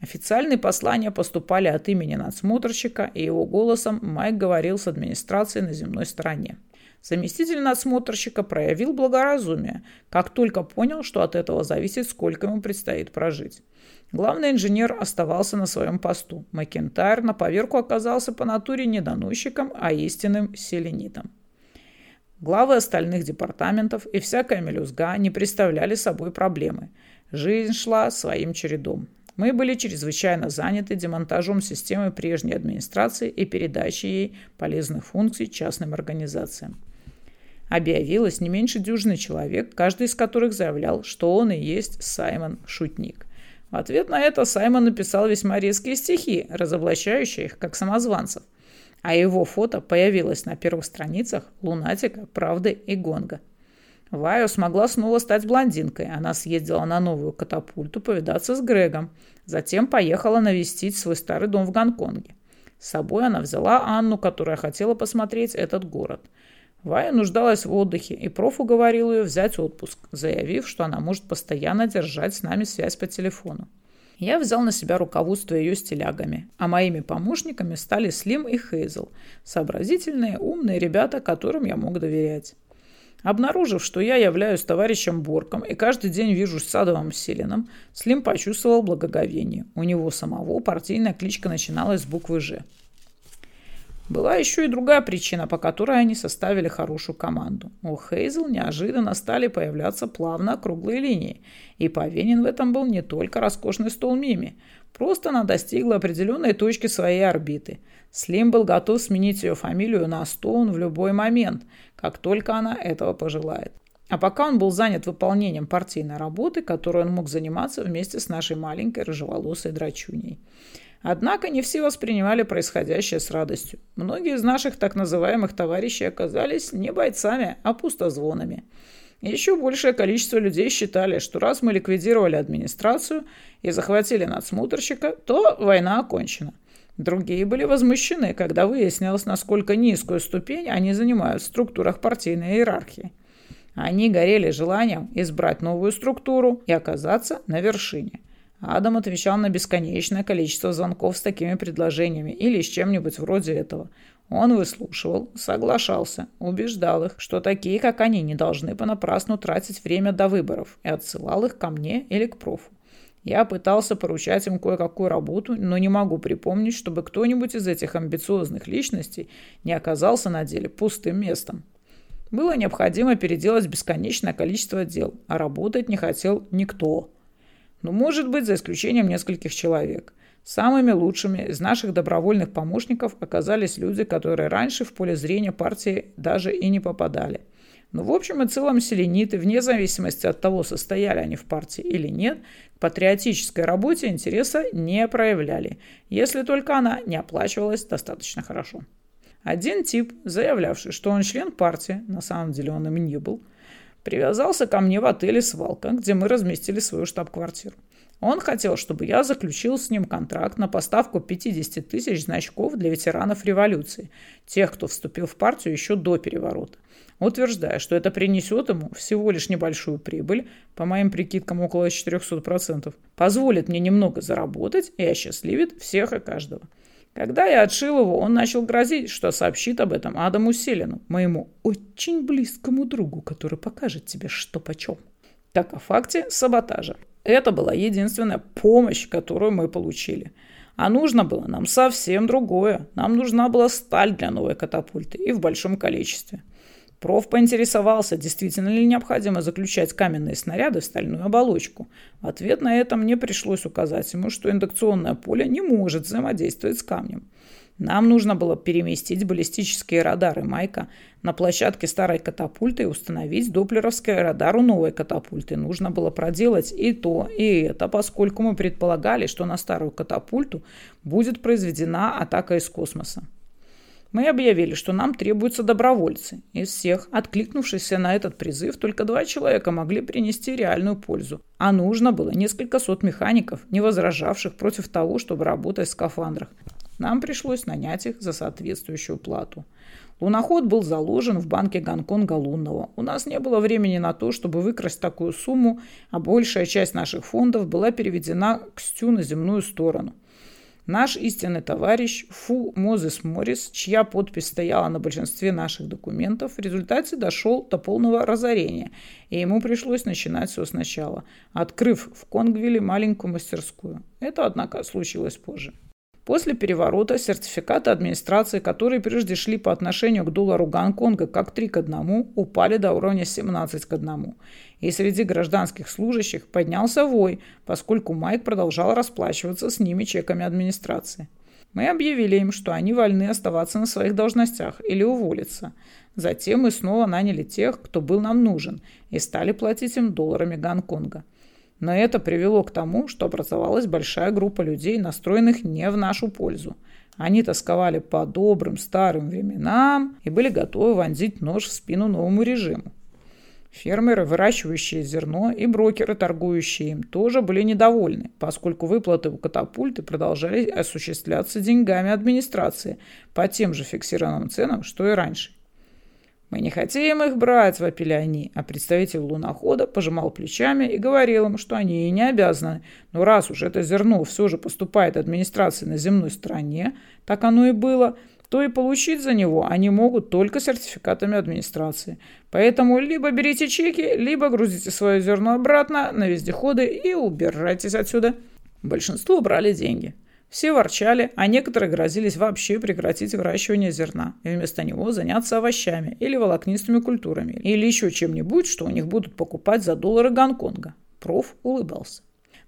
S1: Официальные послания поступали от имени надсмотрщика, и его голосом Майк говорил с администрацией на земной стороне. Заместитель надсмотрщика проявил благоразумие, как только понял, что от этого зависит, сколько ему предстоит прожить. Главный инженер оставался на своем посту. Макентайр на поверку оказался по натуре не доносчиком, а истинным селенитом. Главы остальных департаментов и всякая мелюзга не представляли собой проблемы. Жизнь шла своим чередом. Мы были чрезвычайно заняты демонтажом системы прежней администрации и передачей ей полезных функций частным организациям. Объявилось не меньше дюжины человек, каждый из которых заявлял, что он и есть Саймон Шутник. В ответ на это Саймон написал весьма резкие стихи, разоблачающие их как самозванцев. А его фото появилось на первых страницах «Лунатика», «Правды» и «Гонга». Вайо смогла снова стать блондинкой. Она съездила на новую катапульту повидаться с Грегом. Затем поехала навестить свой старый дом в Гонконге. С собой она взяла Анну, которая хотела посмотреть этот город. Вая нуждалась в отдыхе, и проф уговорил ее взять отпуск, заявив, что она может постоянно держать с нами связь по телефону. Я взял на себя руководство ее стилягами, а моими помощниками стали Слим и Хейзел, сообразительные, умные ребята, которым я мог доверять. Обнаружив, что я являюсь товарищем Борком и каждый день вижусь с Адовым Селином, Слим почувствовал благоговение. У него самого партийная кличка начиналась с буквы «Ж». Была еще и другая причина, по которой они составили хорошую команду. У Хейзел неожиданно стали появляться плавно округлые линии, и повинен в этом был не только роскошный стол Мими. Просто она достигла определенной точки своей орбиты. Слим был готов сменить ее фамилию на Стоун в любой момент, как только она этого пожелает. А пока он был занят выполнением партийной работы, которой он мог заниматься вместе с нашей маленькой рыжеволосой драчуней. Однако не все воспринимали происходящее с радостью. Многие из наших так называемых товарищей оказались не бойцами, а пустозвонами. Еще большее количество людей считали, что раз мы ликвидировали администрацию и захватили надсмотрщика, то война окончена. Другие были возмущены, когда выяснилось, насколько низкую ступень они занимают в структурах партийной иерархии. Они горели желанием избрать новую структуру и оказаться на вершине – Адам отвечал на бесконечное количество звонков с такими предложениями или с чем-нибудь вроде этого. Он выслушивал, соглашался, убеждал их, что такие, как они, не должны понапрасну тратить время до выборов и отсылал их ко мне или к профу. Я пытался поручать им кое-какую работу, но не могу припомнить, чтобы кто-нибудь из этих амбициозных личностей не оказался на деле пустым местом. Было необходимо переделать бесконечное количество дел, а работать не хотел никто. Ну, может быть, за исключением нескольких человек. Самыми лучшими из наших добровольных помощников оказались люди, которые раньше в поле зрения партии даже и не попадали. Но в общем и целом селениты, вне зависимости от того, состояли они в партии или нет, к патриотической работе интереса не проявляли, если только она не оплачивалась достаточно хорошо. Один тип, заявлявший, что он член партии, на самом деле он им не был, Привязался ко мне в отеле «Свалка», где мы разместили свою штаб-квартиру. Он хотел, чтобы я заключил с ним контракт на поставку 50 тысяч значков для ветеранов революции, тех, кто вступил в партию еще до переворота, утверждая, что это принесет ему всего лишь небольшую прибыль, по моим прикидкам около 400%, позволит мне немного заработать и осчастливит всех и каждого. Когда я отшил его, он начал грозить, что сообщит об этом Адаму Селину, моему очень близкому другу, который покажет тебе, что почем. Так о факте саботажа. Это была единственная помощь, которую мы получили. А нужно было нам совсем другое. Нам нужна была сталь для новой катапульты и в большом количестве. Проф поинтересовался, действительно ли необходимо заключать каменные снаряды в стальную оболочку. В ответ на это мне пришлось указать ему, что индукционное поле не может взаимодействовать с камнем. Нам нужно было переместить баллистические радары Майка на площадке старой катапульты и установить доплеровский радар у новой катапульты. Нужно было проделать и то, и это, поскольку мы предполагали, что на старую катапульту будет произведена атака из космоса. Мы объявили, что нам требуются добровольцы. Из всех, откликнувшихся на этот призыв, только два человека могли принести реальную пользу. А нужно было несколько сот механиков, не возражавших против того, чтобы работать в скафандрах. Нам пришлось нанять их за соответствующую плату. Луноход был заложен в банке Гонконга Лунного. У нас не было времени на то, чтобы выкрасть такую сумму, а большая часть наших фондов была переведена к Стю на земную сторону. Наш истинный товарищ Фу Мозес Моррис, чья подпись стояла на большинстве наших документов, в результате дошел до полного разорения, и ему пришлось начинать все сначала, открыв в Конгвилле маленькую мастерскую. Это, однако, случилось позже. После переворота сертификаты администрации, которые прежде шли по отношению к доллару Гонконга как 3 к 1, упали до уровня 17 к 1. И среди гражданских служащих поднялся вой, поскольку Майк продолжал расплачиваться с ними чеками администрации. Мы объявили им, что они вольны оставаться на своих должностях или уволиться. Затем мы снова наняли тех, кто был нам нужен, и стали платить им долларами Гонконга. Но это привело к тому, что образовалась большая группа людей, настроенных не в нашу пользу. Они тосковали по добрым старым временам и были готовы вонзить нож в спину новому режиму. Фермеры, выращивающие зерно, и брокеры, торгующие им, тоже были недовольны, поскольку выплаты у катапульты продолжали осуществляться деньгами администрации по тем же фиксированным ценам, что и раньше. «Мы не хотим их брать», — вопили они, а представитель лунохода пожимал плечами и говорил им, что они и не обязаны. Но раз уж это зерно все же поступает администрации на земной стороне, так оно и было, то и получить за него они могут только сертификатами администрации. Поэтому либо берите чеки, либо грузите свое зерно обратно на вездеходы и убирайтесь отсюда. Большинство брали деньги. Все ворчали, а некоторые грозились вообще прекратить выращивание зерна и вместо него заняться овощами или волокнистыми культурами, или еще чем-нибудь, что у них будут покупать за доллары Гонконга. Проф улыбался.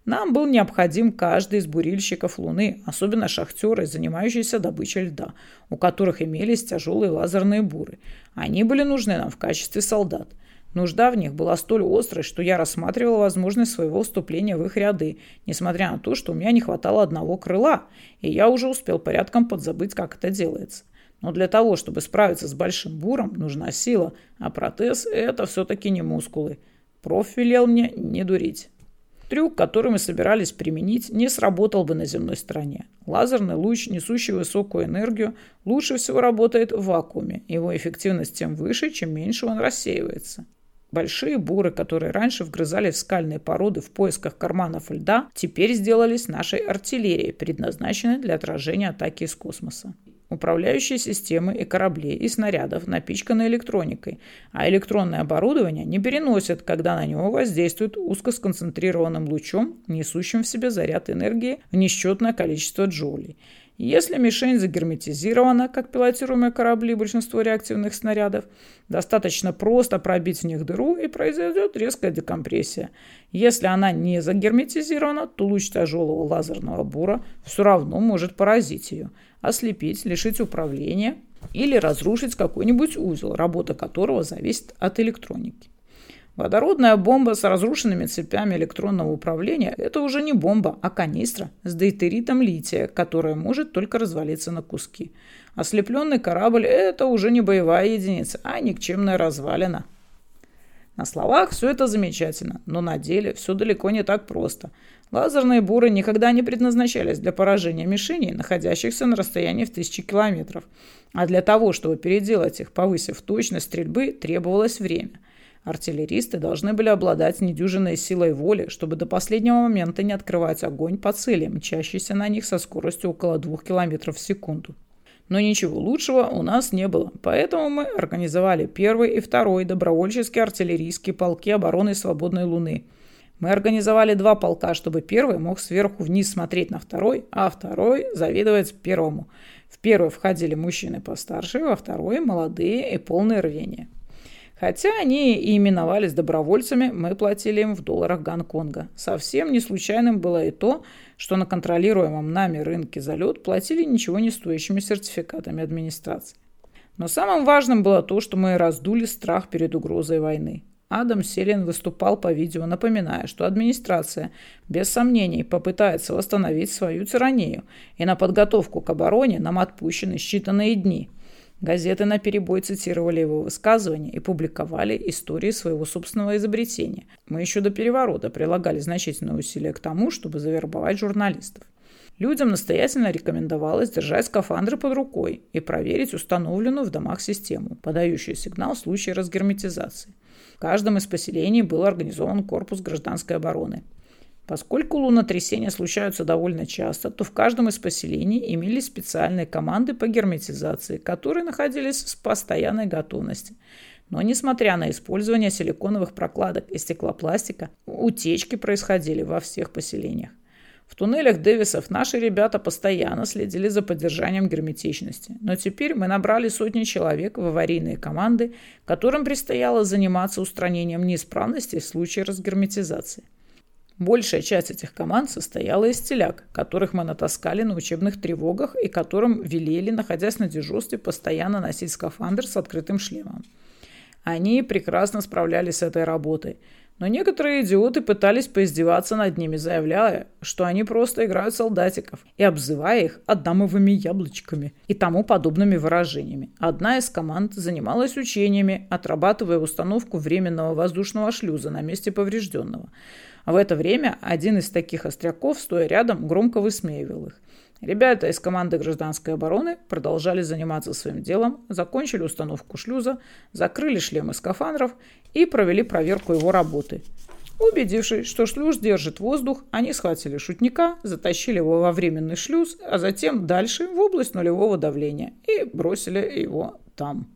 S1: Нам был необходим каждый из бурильщиков Луны, особенно шахтеры, занимающиеся добычей льда, у которых имелись тяжелые лазерные буры. Они были нужны нам в качестве солдат. Нужда в них была столь острой, что я рассматривал возможность своего вступления в их ряды, несмотря на то, что у меня не хватало одного крыла, и я уже успел порядком подзабыть, как это делается. Но для того, чтобы справиться с большим буром, нужна сила, а протез – это все-таки не мускулы. Проф велел мне не дурить. Трюк, который мы собирались применить, не сработал бы на земной стороне. Лазерный луч, несущий высокую энергию, лучше всего работает в вакууме. Его эффективность тем выше, чем меньше он рассеивается. Большие буры, которые раньше вгрызались в скальные породы в поисках карманов льда, теперь сделались нашей артиллерией, предназначенной для отражения атаки из космоса. Управляющие системы и кораблей, и снарядов напичканы электроникой, а электронное оборудование не переносит, когда на него воздействует узкосконцентрированным лучом, несущим в себе заряд энергии в несчетное количество джоулей – если мишень загерметизирована, как пилотируемые корабли большинство реактивных снарядов, достаточно просто пробить в них дыру и произойдет резкая декомпрессия. Если она не загерметизирована, то луч тяжелого лазерного бура все равно может поразить ее, ослепить, лишить управления или разрушить какой-нибудь узел, работа которого зависит от электроники. Водородная бомба с разрушенными цепями электронного управления – это уже не бомба, а канистра с дейтеритом лития, которая может только развалиться на куски. Ослепленный корабль – это уже не боевая единица, а никчемная развалина. На словах все это замечательно, но на деле все далеко не так просто. Лазерные буры никогда не предназначались для поражения мишеней, находящихся на расстоянии в тысячи километров. А для того, чтобы переделать их, повысив точность стрельбы, требовалось время – Артиллеристы должны были обладать недюжинной силой воли, чтобы до последнего момента не открывать огонь по цели, мчащейся на них со скоростью около 2 км в секунду. Но ничего лучшего у нас не было, поэтому мы организовали первый и второй добровольческие артиллерийские полки обороны Свободной Луны. Мы организовали два полка, чтобы первый мог сверху вниз смотреть на второй, а второй завидовать первому. В первый входили мужчины постарше, во второй – молодые и полные рвения. Хотя они и именовались добровольцами, мы платили им в долларах Гонконга. Совсем не случайным было и то, что на контролируемом нами рынке за лед платили ничего не стоящими сертификатами администрации. Но самым важным было то, что мы раздули страх перед угрозой войны. Адам Селин выступал по видео, напоминая, что администрация без сомнений попытается восстановить свою тиранию, и на подготовку к обороне нам отпущены считанные дни – Газеты на перебой цитировали его высказывания и публиковали истории своего собственного изобретения. Мы еще до переворота прилагали значительные усилия к тому, чтобы завербовать журналистов. Людям настоятельно рекомендовалось держать скафандры под рукой и проверить установленную в домах систему, подающую сигнал в случае разгерметизации. В каждом из поселений был организован корпус гражданской обороны. Поскольку лунотрясения случаются довольно часто, то в каждом из поселений имелись специальные команды по герметизации, которые находились в постоянной готовности. Но несмотря на использование силиконовых прокладок и стеклопластика, утечки происходили во всех поселениях. В туннелях Дэвисов наши ребята постоянно следили за поддержанием герметичности. Но теперь мы набрали сотни человек в аварийные команды, которым предстояло заниматься устранением неисправностей в случае разгерметизации. Большая часть этих команд состояла из теляк, которых мы натаскали на учебных тревогах и которым велели, находясь на дежурстве, постоянно носить скафандр с открытым шлемом. Они прекрасно справлялись с этой работой, Но некоторые идиоты пытались поиздеваться над ними, заявляя, что они просто играют солдатиков и обзывая их «адамовыми яблочками» и тому подобными выражениями. Одна из команд занималась учениями, отрабатывая установку временного воздушного шлюза на месте поврежденного. В это время один из таких остряков, стоя рядом, громко высмеивал их. Ребята из команды гражданской обороны продолжали заниматься своим делом, закончили установку шлюза, закрыли шлемы скафандров и провели проверку его работы. Убедившись, что шлюз держит воздух, они схватили шутника, затащили его во временный шлюз, а затем дальше в область нулевого давления и бросили его там.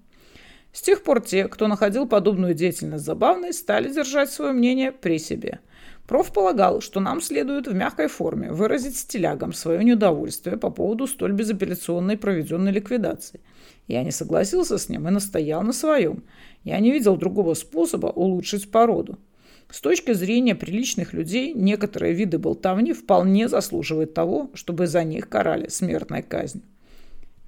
S1: С тех пор те, кто находил подобную деятельность забавной, стали держать свое мнение при себе – Проф полагал, что нам следует в мягкой форме выразить стилягам свое неудовольствие по поводу столь безапелляционной проведенной ликвидации. Я не согласился с ним и настоял на своем. Я не видел другого способа улучшить породу. С точки зрения приличных людей, некоторые виды болтовни вполне заслуживают того, чтобы за них карали смертной казнь.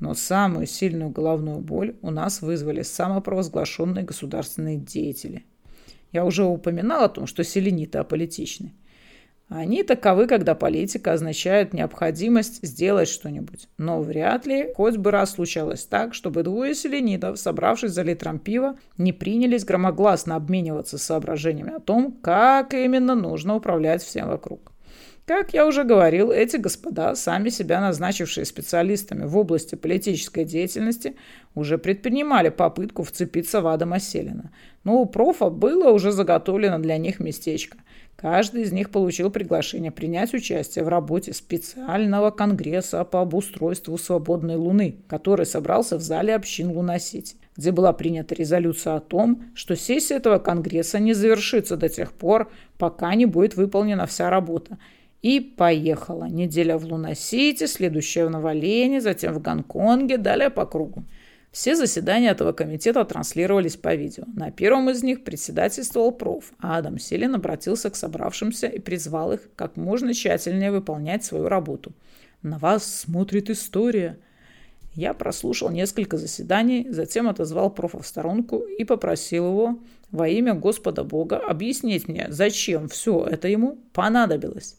S1: Но самую сильную головную боль у нас вызвали самопровозглашенные государственные деятели – я уже упоминал о том, что селениты аполитичны. Они таковы, когда политика означает необходимость сделать что-нибудь. Но вряд ли хоть бы раз случалось так, чтобы двое селенитов, собравшись за литром пива, не принялись громогласно обмениваться соображениями о том, как именно нужно управлять всем вокруг. Как я уже говорил, эти господа, сами себя назначившие специалистами в области политической деятельности, уже предпринимали попытку вцепиться в Адама Селина. Но у профа было уже заготовлено для них местечко. Каждый из них получил приглашение принять участие в работе специального конгресса по обустройству свободной Луны, который собрался в зале общин Луна-Сити где была принята резолюция о том, что сессия этого Конгресса не завершится до тех пор, пока не будет выполнена вся работа, и поехала. Неделя в Луна-Сити, следующая в Новолене, затем в Гонконге, далее по кругу. Все заседания этого комитета транслировались по видео. На первом из них председательствовал проф, а Адам Селин обратился к собравшимся и призвал их как можно тщательнее выполнять свою работу. «На вас смотрит история». Я прослушал несколько заседаний, затем отозвал профа в сторонку и попросил его во имя Господа Бога объяснить мне, зачем все это ему понадобилось.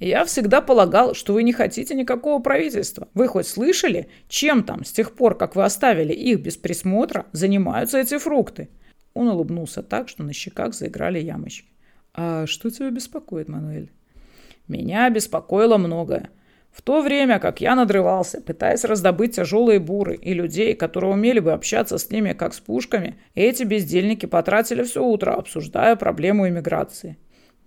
S1: Я всегда полагал, что вы не хотите никакого правительства. Вы хоть слышали, чем там с тех пор, как вы оставили их без присмотра, занимаются эти фрукты?» Он улыбнулся так, что на щеках заиграли ямочки. «А что тебя беспокоит, Мануэль?» «Меня беспокоило многое. В то время, как я надрывался, пытаясь раздобыть тяжелые буры и людей, которые умели бы общаться с ними, как с пушками, эти бездельники потратили все утро, обсуждая проблему иммиграции.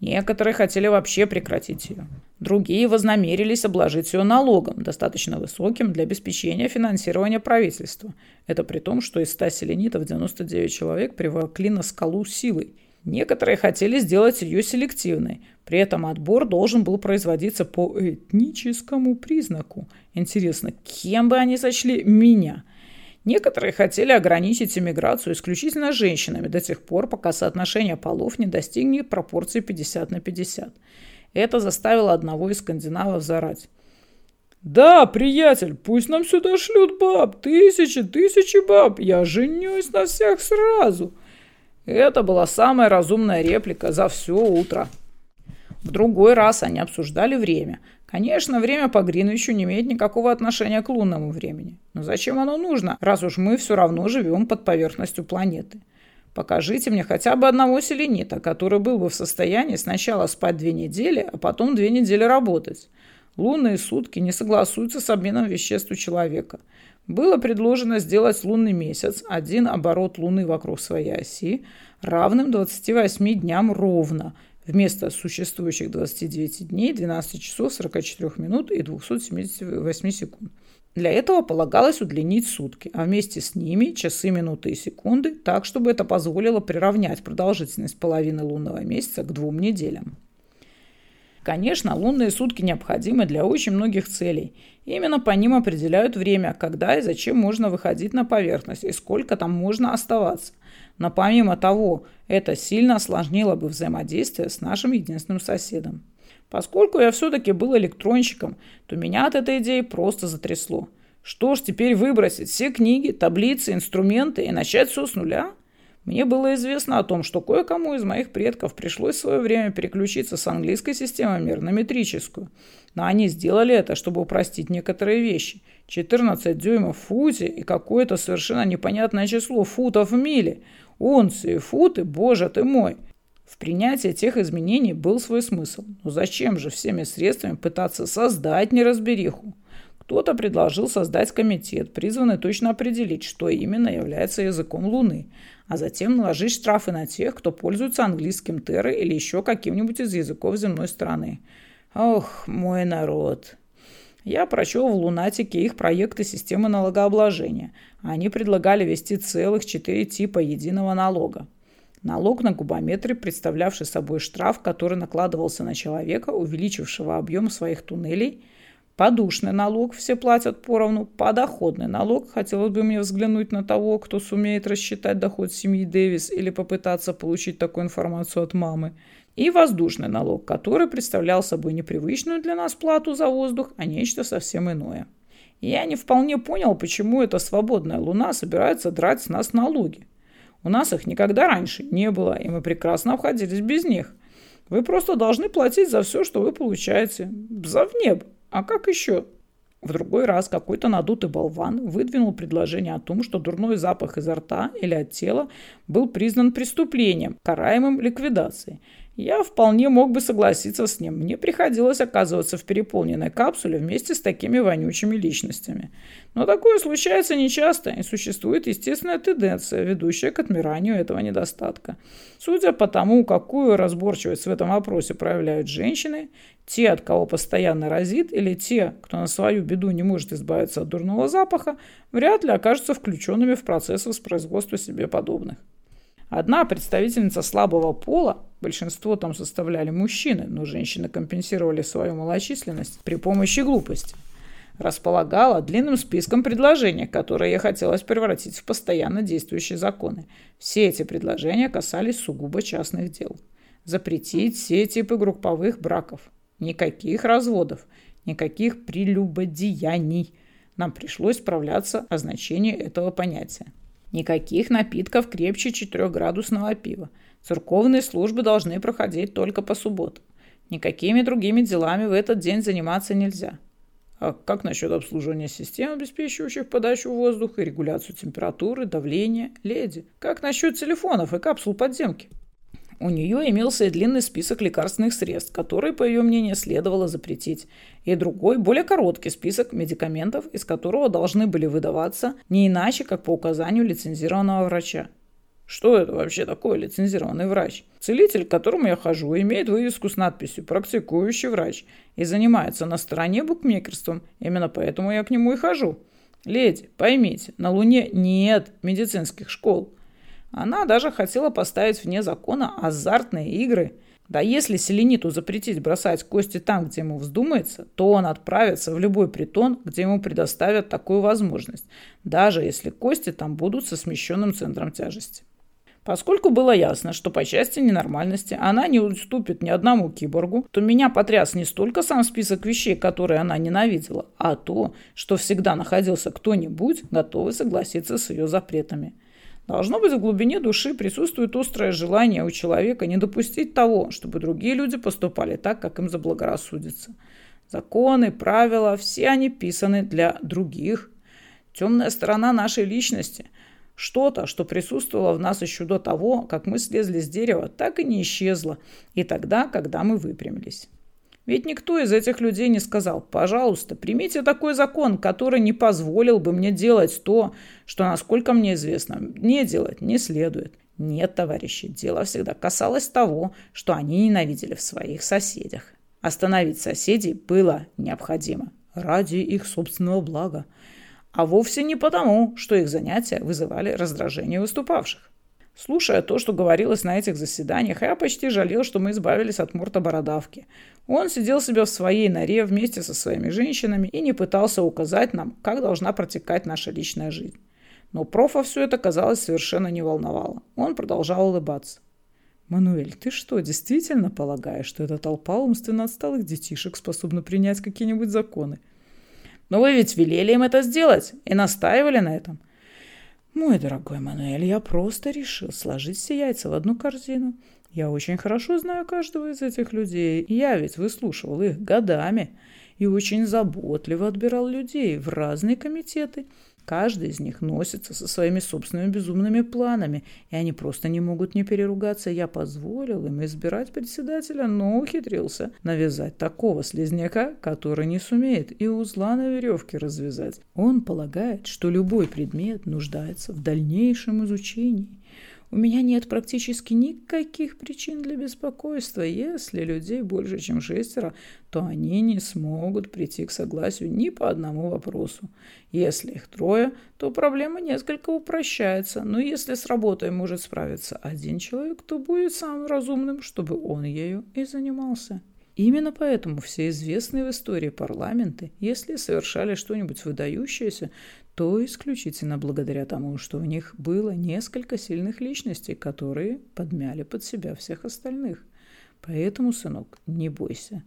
S1: Некоторые хотели вообще прекратить ее. Другие вознамерились обложить ее налогом, достаточно высоким для обеспечения финансирования правительства. Это при том, что из 100 селенитов 99 человек приволокли на скалу силой. Некоторые хотели сделать ее селективной. При этом отбор должен был производиться по этническому признаку. Интересно, кем бы они сочли меня – Некоторые хотели ограничить иммиграцию исключительно женщинами до тех пор, пока соотношение полов не достигнет пропорции 50 на 50. Это заставило одного из скандинавов зарать. «Да, приятель, пусть нам сюда шлют баб, тысячи, тысячи баб, я женюсь на всех сразу!» Это была самая разумная реплика за все утро. В другой раз они обсуждали время, Конечно, время по Гринвичу не имеет никакого отношения к лунному времени. Но зачем оно нужно, раз уж мы все равно живем под поверхностью планеты? Покажите мне хотя бы одного селенита, который был бы в состоянии сначала спать две недели, а потом две недели работать. Лунные сутки не согласуются с обменом веществ у человека. Было предложено сделать лунный месяц, один оборот Луны вокруг своей оси, равным 28 дням ровно – вместо существующих 29 дней, 12 часов 44 минут и 278 секунд. Для этого полагалось удлинить сутки, а вместе с ними часы, минуты и секунды, так, чтобы это позволило приравнять продолжительность половины лунного месяца к двум неделям. Конечно, лунные сутки необходимы для очень многих целей. Именно по ним определяют время, когда и зачем можно выходить на поверхность и сколько там можно оставаться. Но помимо того, это сильно осложнило бы взаимодействие с нашим единственным соседом. Поскольку я все-таки был электронщиком, то меня от этой идеи просто затрясло. Что ж, теперь выбросить все книги, таблицы, инструменты и начать все с нуля? Мне было известно о том, что кое-кому из моих предков пришлось в свое время переключиться с английской системы мер на метрическую. Но они сделали это, чтобы упростить некоторые вещи. 14 дюймов в футе и какое-то совершенно непонятное число футов в миле. Унции, футы, боже ты мой. В принятии тех изменений был свой смысл. Но зачем же всеми средствами пытаться создать неразбериху? Кто-то предложил создать комитет, призванный точно определить, что именно является языком Луны, а затем наложить штрафы на тех, кто пользуется английским террой или еще каким-нибудь из языков земной страны. Ох, мой народ. Я прочел в «Лунатике» их проекты системы налогообложения. Они предлагали ввести целых четыре типа единого налога. Налог на губометры, представлявший собой штраф, который накладывался на человека, увеличившего объем своих туннелей – Подушный налог все платят поровну. Подоходный налог. Хотелось бы мне взглянуть на того, кто сумеет рассчитать доход семьи Дэвис или попытаться получить такую информацию от мамы. И воздушный налог, который представлял собой непривычную для нас плату за воздух, а нечто совсем иное. Я не вполне понял, почему эта свободная луна собирается драть с нас налоги. У нас их никогда раньше не было, и мы прекрасно обходились без них. Вы просто должны платить за все, что вы получаете. За в небо. А как еще? В другой раз какой-то надутый болван выдвинул предложение о том, что дурной запах изо рта или от тела был признан преступлением, караемым ликвидацией. Я вполне мог бы согласиться с ним. Мне приходилось оказываться в переполненной капсуле вместе с такими вонючими личностями. Но такое случается нечасто, и существует естественная тенденция, ведущая к отмиранию этого недостатка. Судя по тому, какую разборчивость в этом вопросе проявляют женщины, те, от кого постоянно разит, или те, кто на свою беду не может избавиться от дурного запаха, вряд ли окажутся включенными в процесс воспроизводства себе подобных. Одна представительница слабого пола, большинство там составляли мужчины, но женщины компенсировали свою малочисленность при помощи глупости, располагала длинным списком предложений, которые ей хотелось превратить в постоянно действующие законы. Все эти предложения касались сугубо частных дел. Запретить все типы групповых браков. Никаких разводов, никаких прелюбодеяний. Нам пришлось справляться о значении этого понятия. Никаких напитков крепче 4-градусного пива. Церковные службы должны проходить только по субботам. Никакими другими делами в этот день заниматься нельзя. А как насчет обслуживания систем, обеспечивающих подачу воздуха и регуляцию температуры, давления? Леди, как насчет телефонов и капсул подземки? У нее имелся и длинный список лекарственных средств, которые, по ее мнению, следовало запретить, и другой, более короткий список медикаментов, из которого должны были выдаваться не иначе, как по указанию лицензированного врача. Что это вообще такое лицензированный врач? Целитель, к которому я хожу, имеет вывеску с надписью «Практикующий врач» и занимается на стороне букмекерством. Именно поэтому я к нему и хожу. Леди, поймите, на Луне нет медицинских школ. Она даже хотела поставить вне закона азартные игры. Да если Селениту запретить бросать кости там, где ему вздумается, то он отправится в любой притон, где ему предоставят такую возможность, даже если кости там будут со смещенным центром тяжести. Поскольку было ясно, что по части ненормальности она не уступит ни одному киборгу, то меня потряс не столько сам список вещей, которые она ненавидела, а то, что всегда находился кто-нибудь, готовый согласиться с ее запретами. Должно быть, в глубине души присутствует острое желание у человека не допустить того, чтобы другие люди поступали так, как им заблагорассудится. Законы, правила, все они писаны для других. Темная сторона нашей личности – что-то, что присутствовало в нас еще до того, как мы слезли с дерева, так и не исчезло, и тогда, когда мы выпрямились. Ведь никто из этих людей не сказал, пожалуйста, примите такой закон, который не позволил бы мне делать то, что, насколько мне известно, не делать не следует. Нет, товарищи, дело всегда касалось того, что они ненавидели в своих соседях. Остановить соседей было необходимо ради их собственного блага, а вовсе не потому, что их занятия вызывали раздражение выступавших. Слушая то, что говорилось на этих заседаниях, я почти жалел, что мы избавились от Мурта Бородавки. Он сидел себе в своей норе вместе со своими женщинами и не пытался указать нам, как должна протекать наша личная жизнь. Но профа все это, казалось, совершенно не волновало. Он продолжал улыбаться. «Мануэль, ты что, действительно полагаешь, что эта толпа умственно отсталых детишек способна принять какие-нибудь законы?» «Но вы ведь велели им это сделать и настаивали на этом». Мой дорогой Мануэль, я просто решил сложить все яйца в одну корзину. Я очень хорошо знаю каждого из этих людей. Я ведь выслушивал их годами и очень заботливо отбирал людей в разные комитеты – Каждый из них носится со своими собственными безумными планами, и они просто не могут не переругаться. Я позволил им избирать председателя, но ухитрился навязать такого слизняка, который не сумеет и узла на веревке развязать. Он полагает, что любой предмет нуждается в дальнейшем изучении. У меня нет практически никаких причин для беспокойства. Если людей больше, чем шестеро, то они не смогут прийти к согласию ни по одному вопросу. Если их трое, то проблема несколько упрощается. Но если с работой может справиться один человек, то будет самым разумным, чтобы он ею и занимался. Именно поэтому все известные в истории парламенты, если совершали что-нибудь выдающееся, то исключительно благодаря тому, что у них было несколько сильных личностей, которые подмяли под себя всех остальных. Поэтому, сынок, не бойся.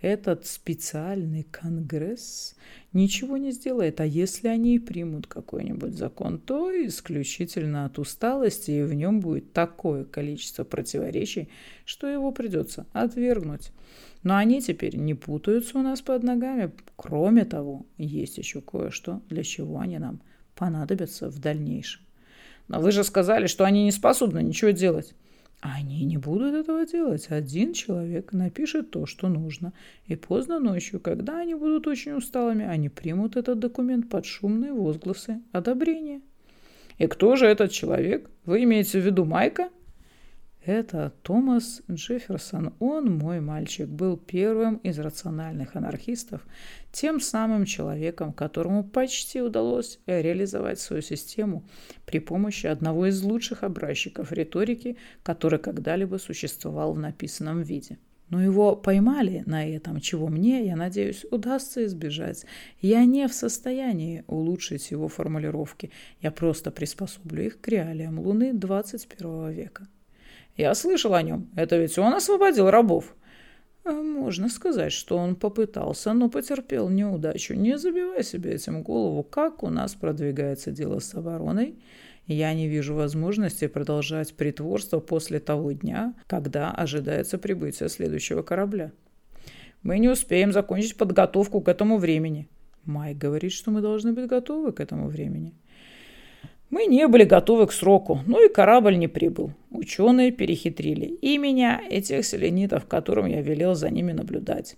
S1: Этот специальный конгресс ничего не сделает, а если они примут какой-нибудь закон, то исключительно от усталости, и в нем будет такое количество противоречий, что его придется отвергнуть. Но они теперь не путаются у нас под ногами. Кроме того, есть еще кое-что, для чего они нам понадобятся в дальнейшем. Но вы же сказали, что они не способны ничего делать. Они не будут этого делать. Один человек напишет то, что нужно. И поздно ночью, когда они будут очень усталыми, они примут этот документ под шумные возгласы одобрения. И кто же этот человек? Вы имеете в виду Майка? Это Томас Джефферсон. Он, мой мальчик, был первым из рациональных анархистов, тем самым человеком, которому почти удалось реализовать свою систему при помощи одного из лучших образчиков риторики, который когда-либо существовал в написанном виде. Но его поймали на этом, чего мне, я надеюсь, удастся избежать. Я не в состоянии улучшить его формулировки. Я просто приспособлю их к реалиям Луны 21 века. Я слышал о нем. Это ведь он освободил рабов. А можно сказать, что он попытался, но потерпел неудачу. Не забивай себе этим голову, как у нас продвигается дело с обороной. Я не вижу возможности продолжать притворство после того дня, когда ожидается прибытие следующего корабля. Мы не успеем закончить подготовку к этому времени. Майк говорит, что мы должны быть готовы к этому времени. Мы не были готовы к сроку, но и корабль не прибыл. Ученые перехитрили и меня, и тех селенитов, которым я велел за ними наблюдать.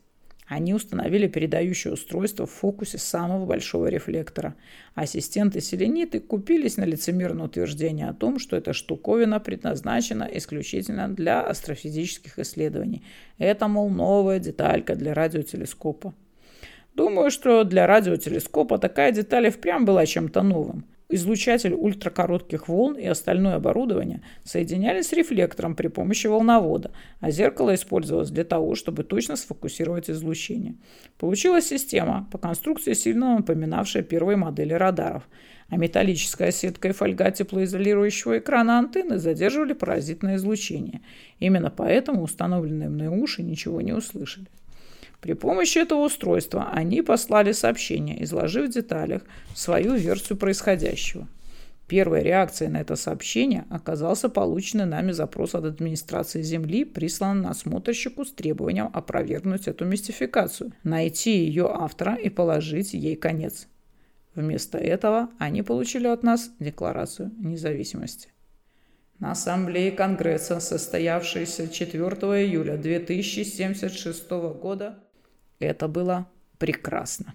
S1: Они установили передающее устройство в фокусе самого большого рефлектора. Ассистенты-селениты купились на лицемерное утверждение о том, что эта штуковина предназначена исключительно для астрофизических исследований. Это, мол, новая деталька для радиотелескопа. Думаю, что для радиотелескопа такая деталь и впрямь была чем-то новым. Излучатель ультракоротких волн и остальное оборудование соединялись с рефлектором при помощи волновода, а зеркало использовалось для того, чтобы точно сфокусировать излучение. Получилась система, по конструкции сильно напоминавшая первые модели радаров, а металлическая сетка и фольга теплоизолирующего экрана антенны задерживали паразитное излучение. Именно поэтому установленные мной уши ничего не услышали. При помощи этого устройства они послали сообщение, изложив в деталях свою версию происходящего. Первой реакцией на это сообщение оказался полученный нами запрос от администрации Земли, присланный насмотрщику с требованием опровергнуть эту мистификацию, найти ее автора и положить ей конец. Вместо этого они получили от нас Декларацию независимости. На Ассамблее Конгресса, состоявшейся 4 июля 2076 года, это было прекрасно.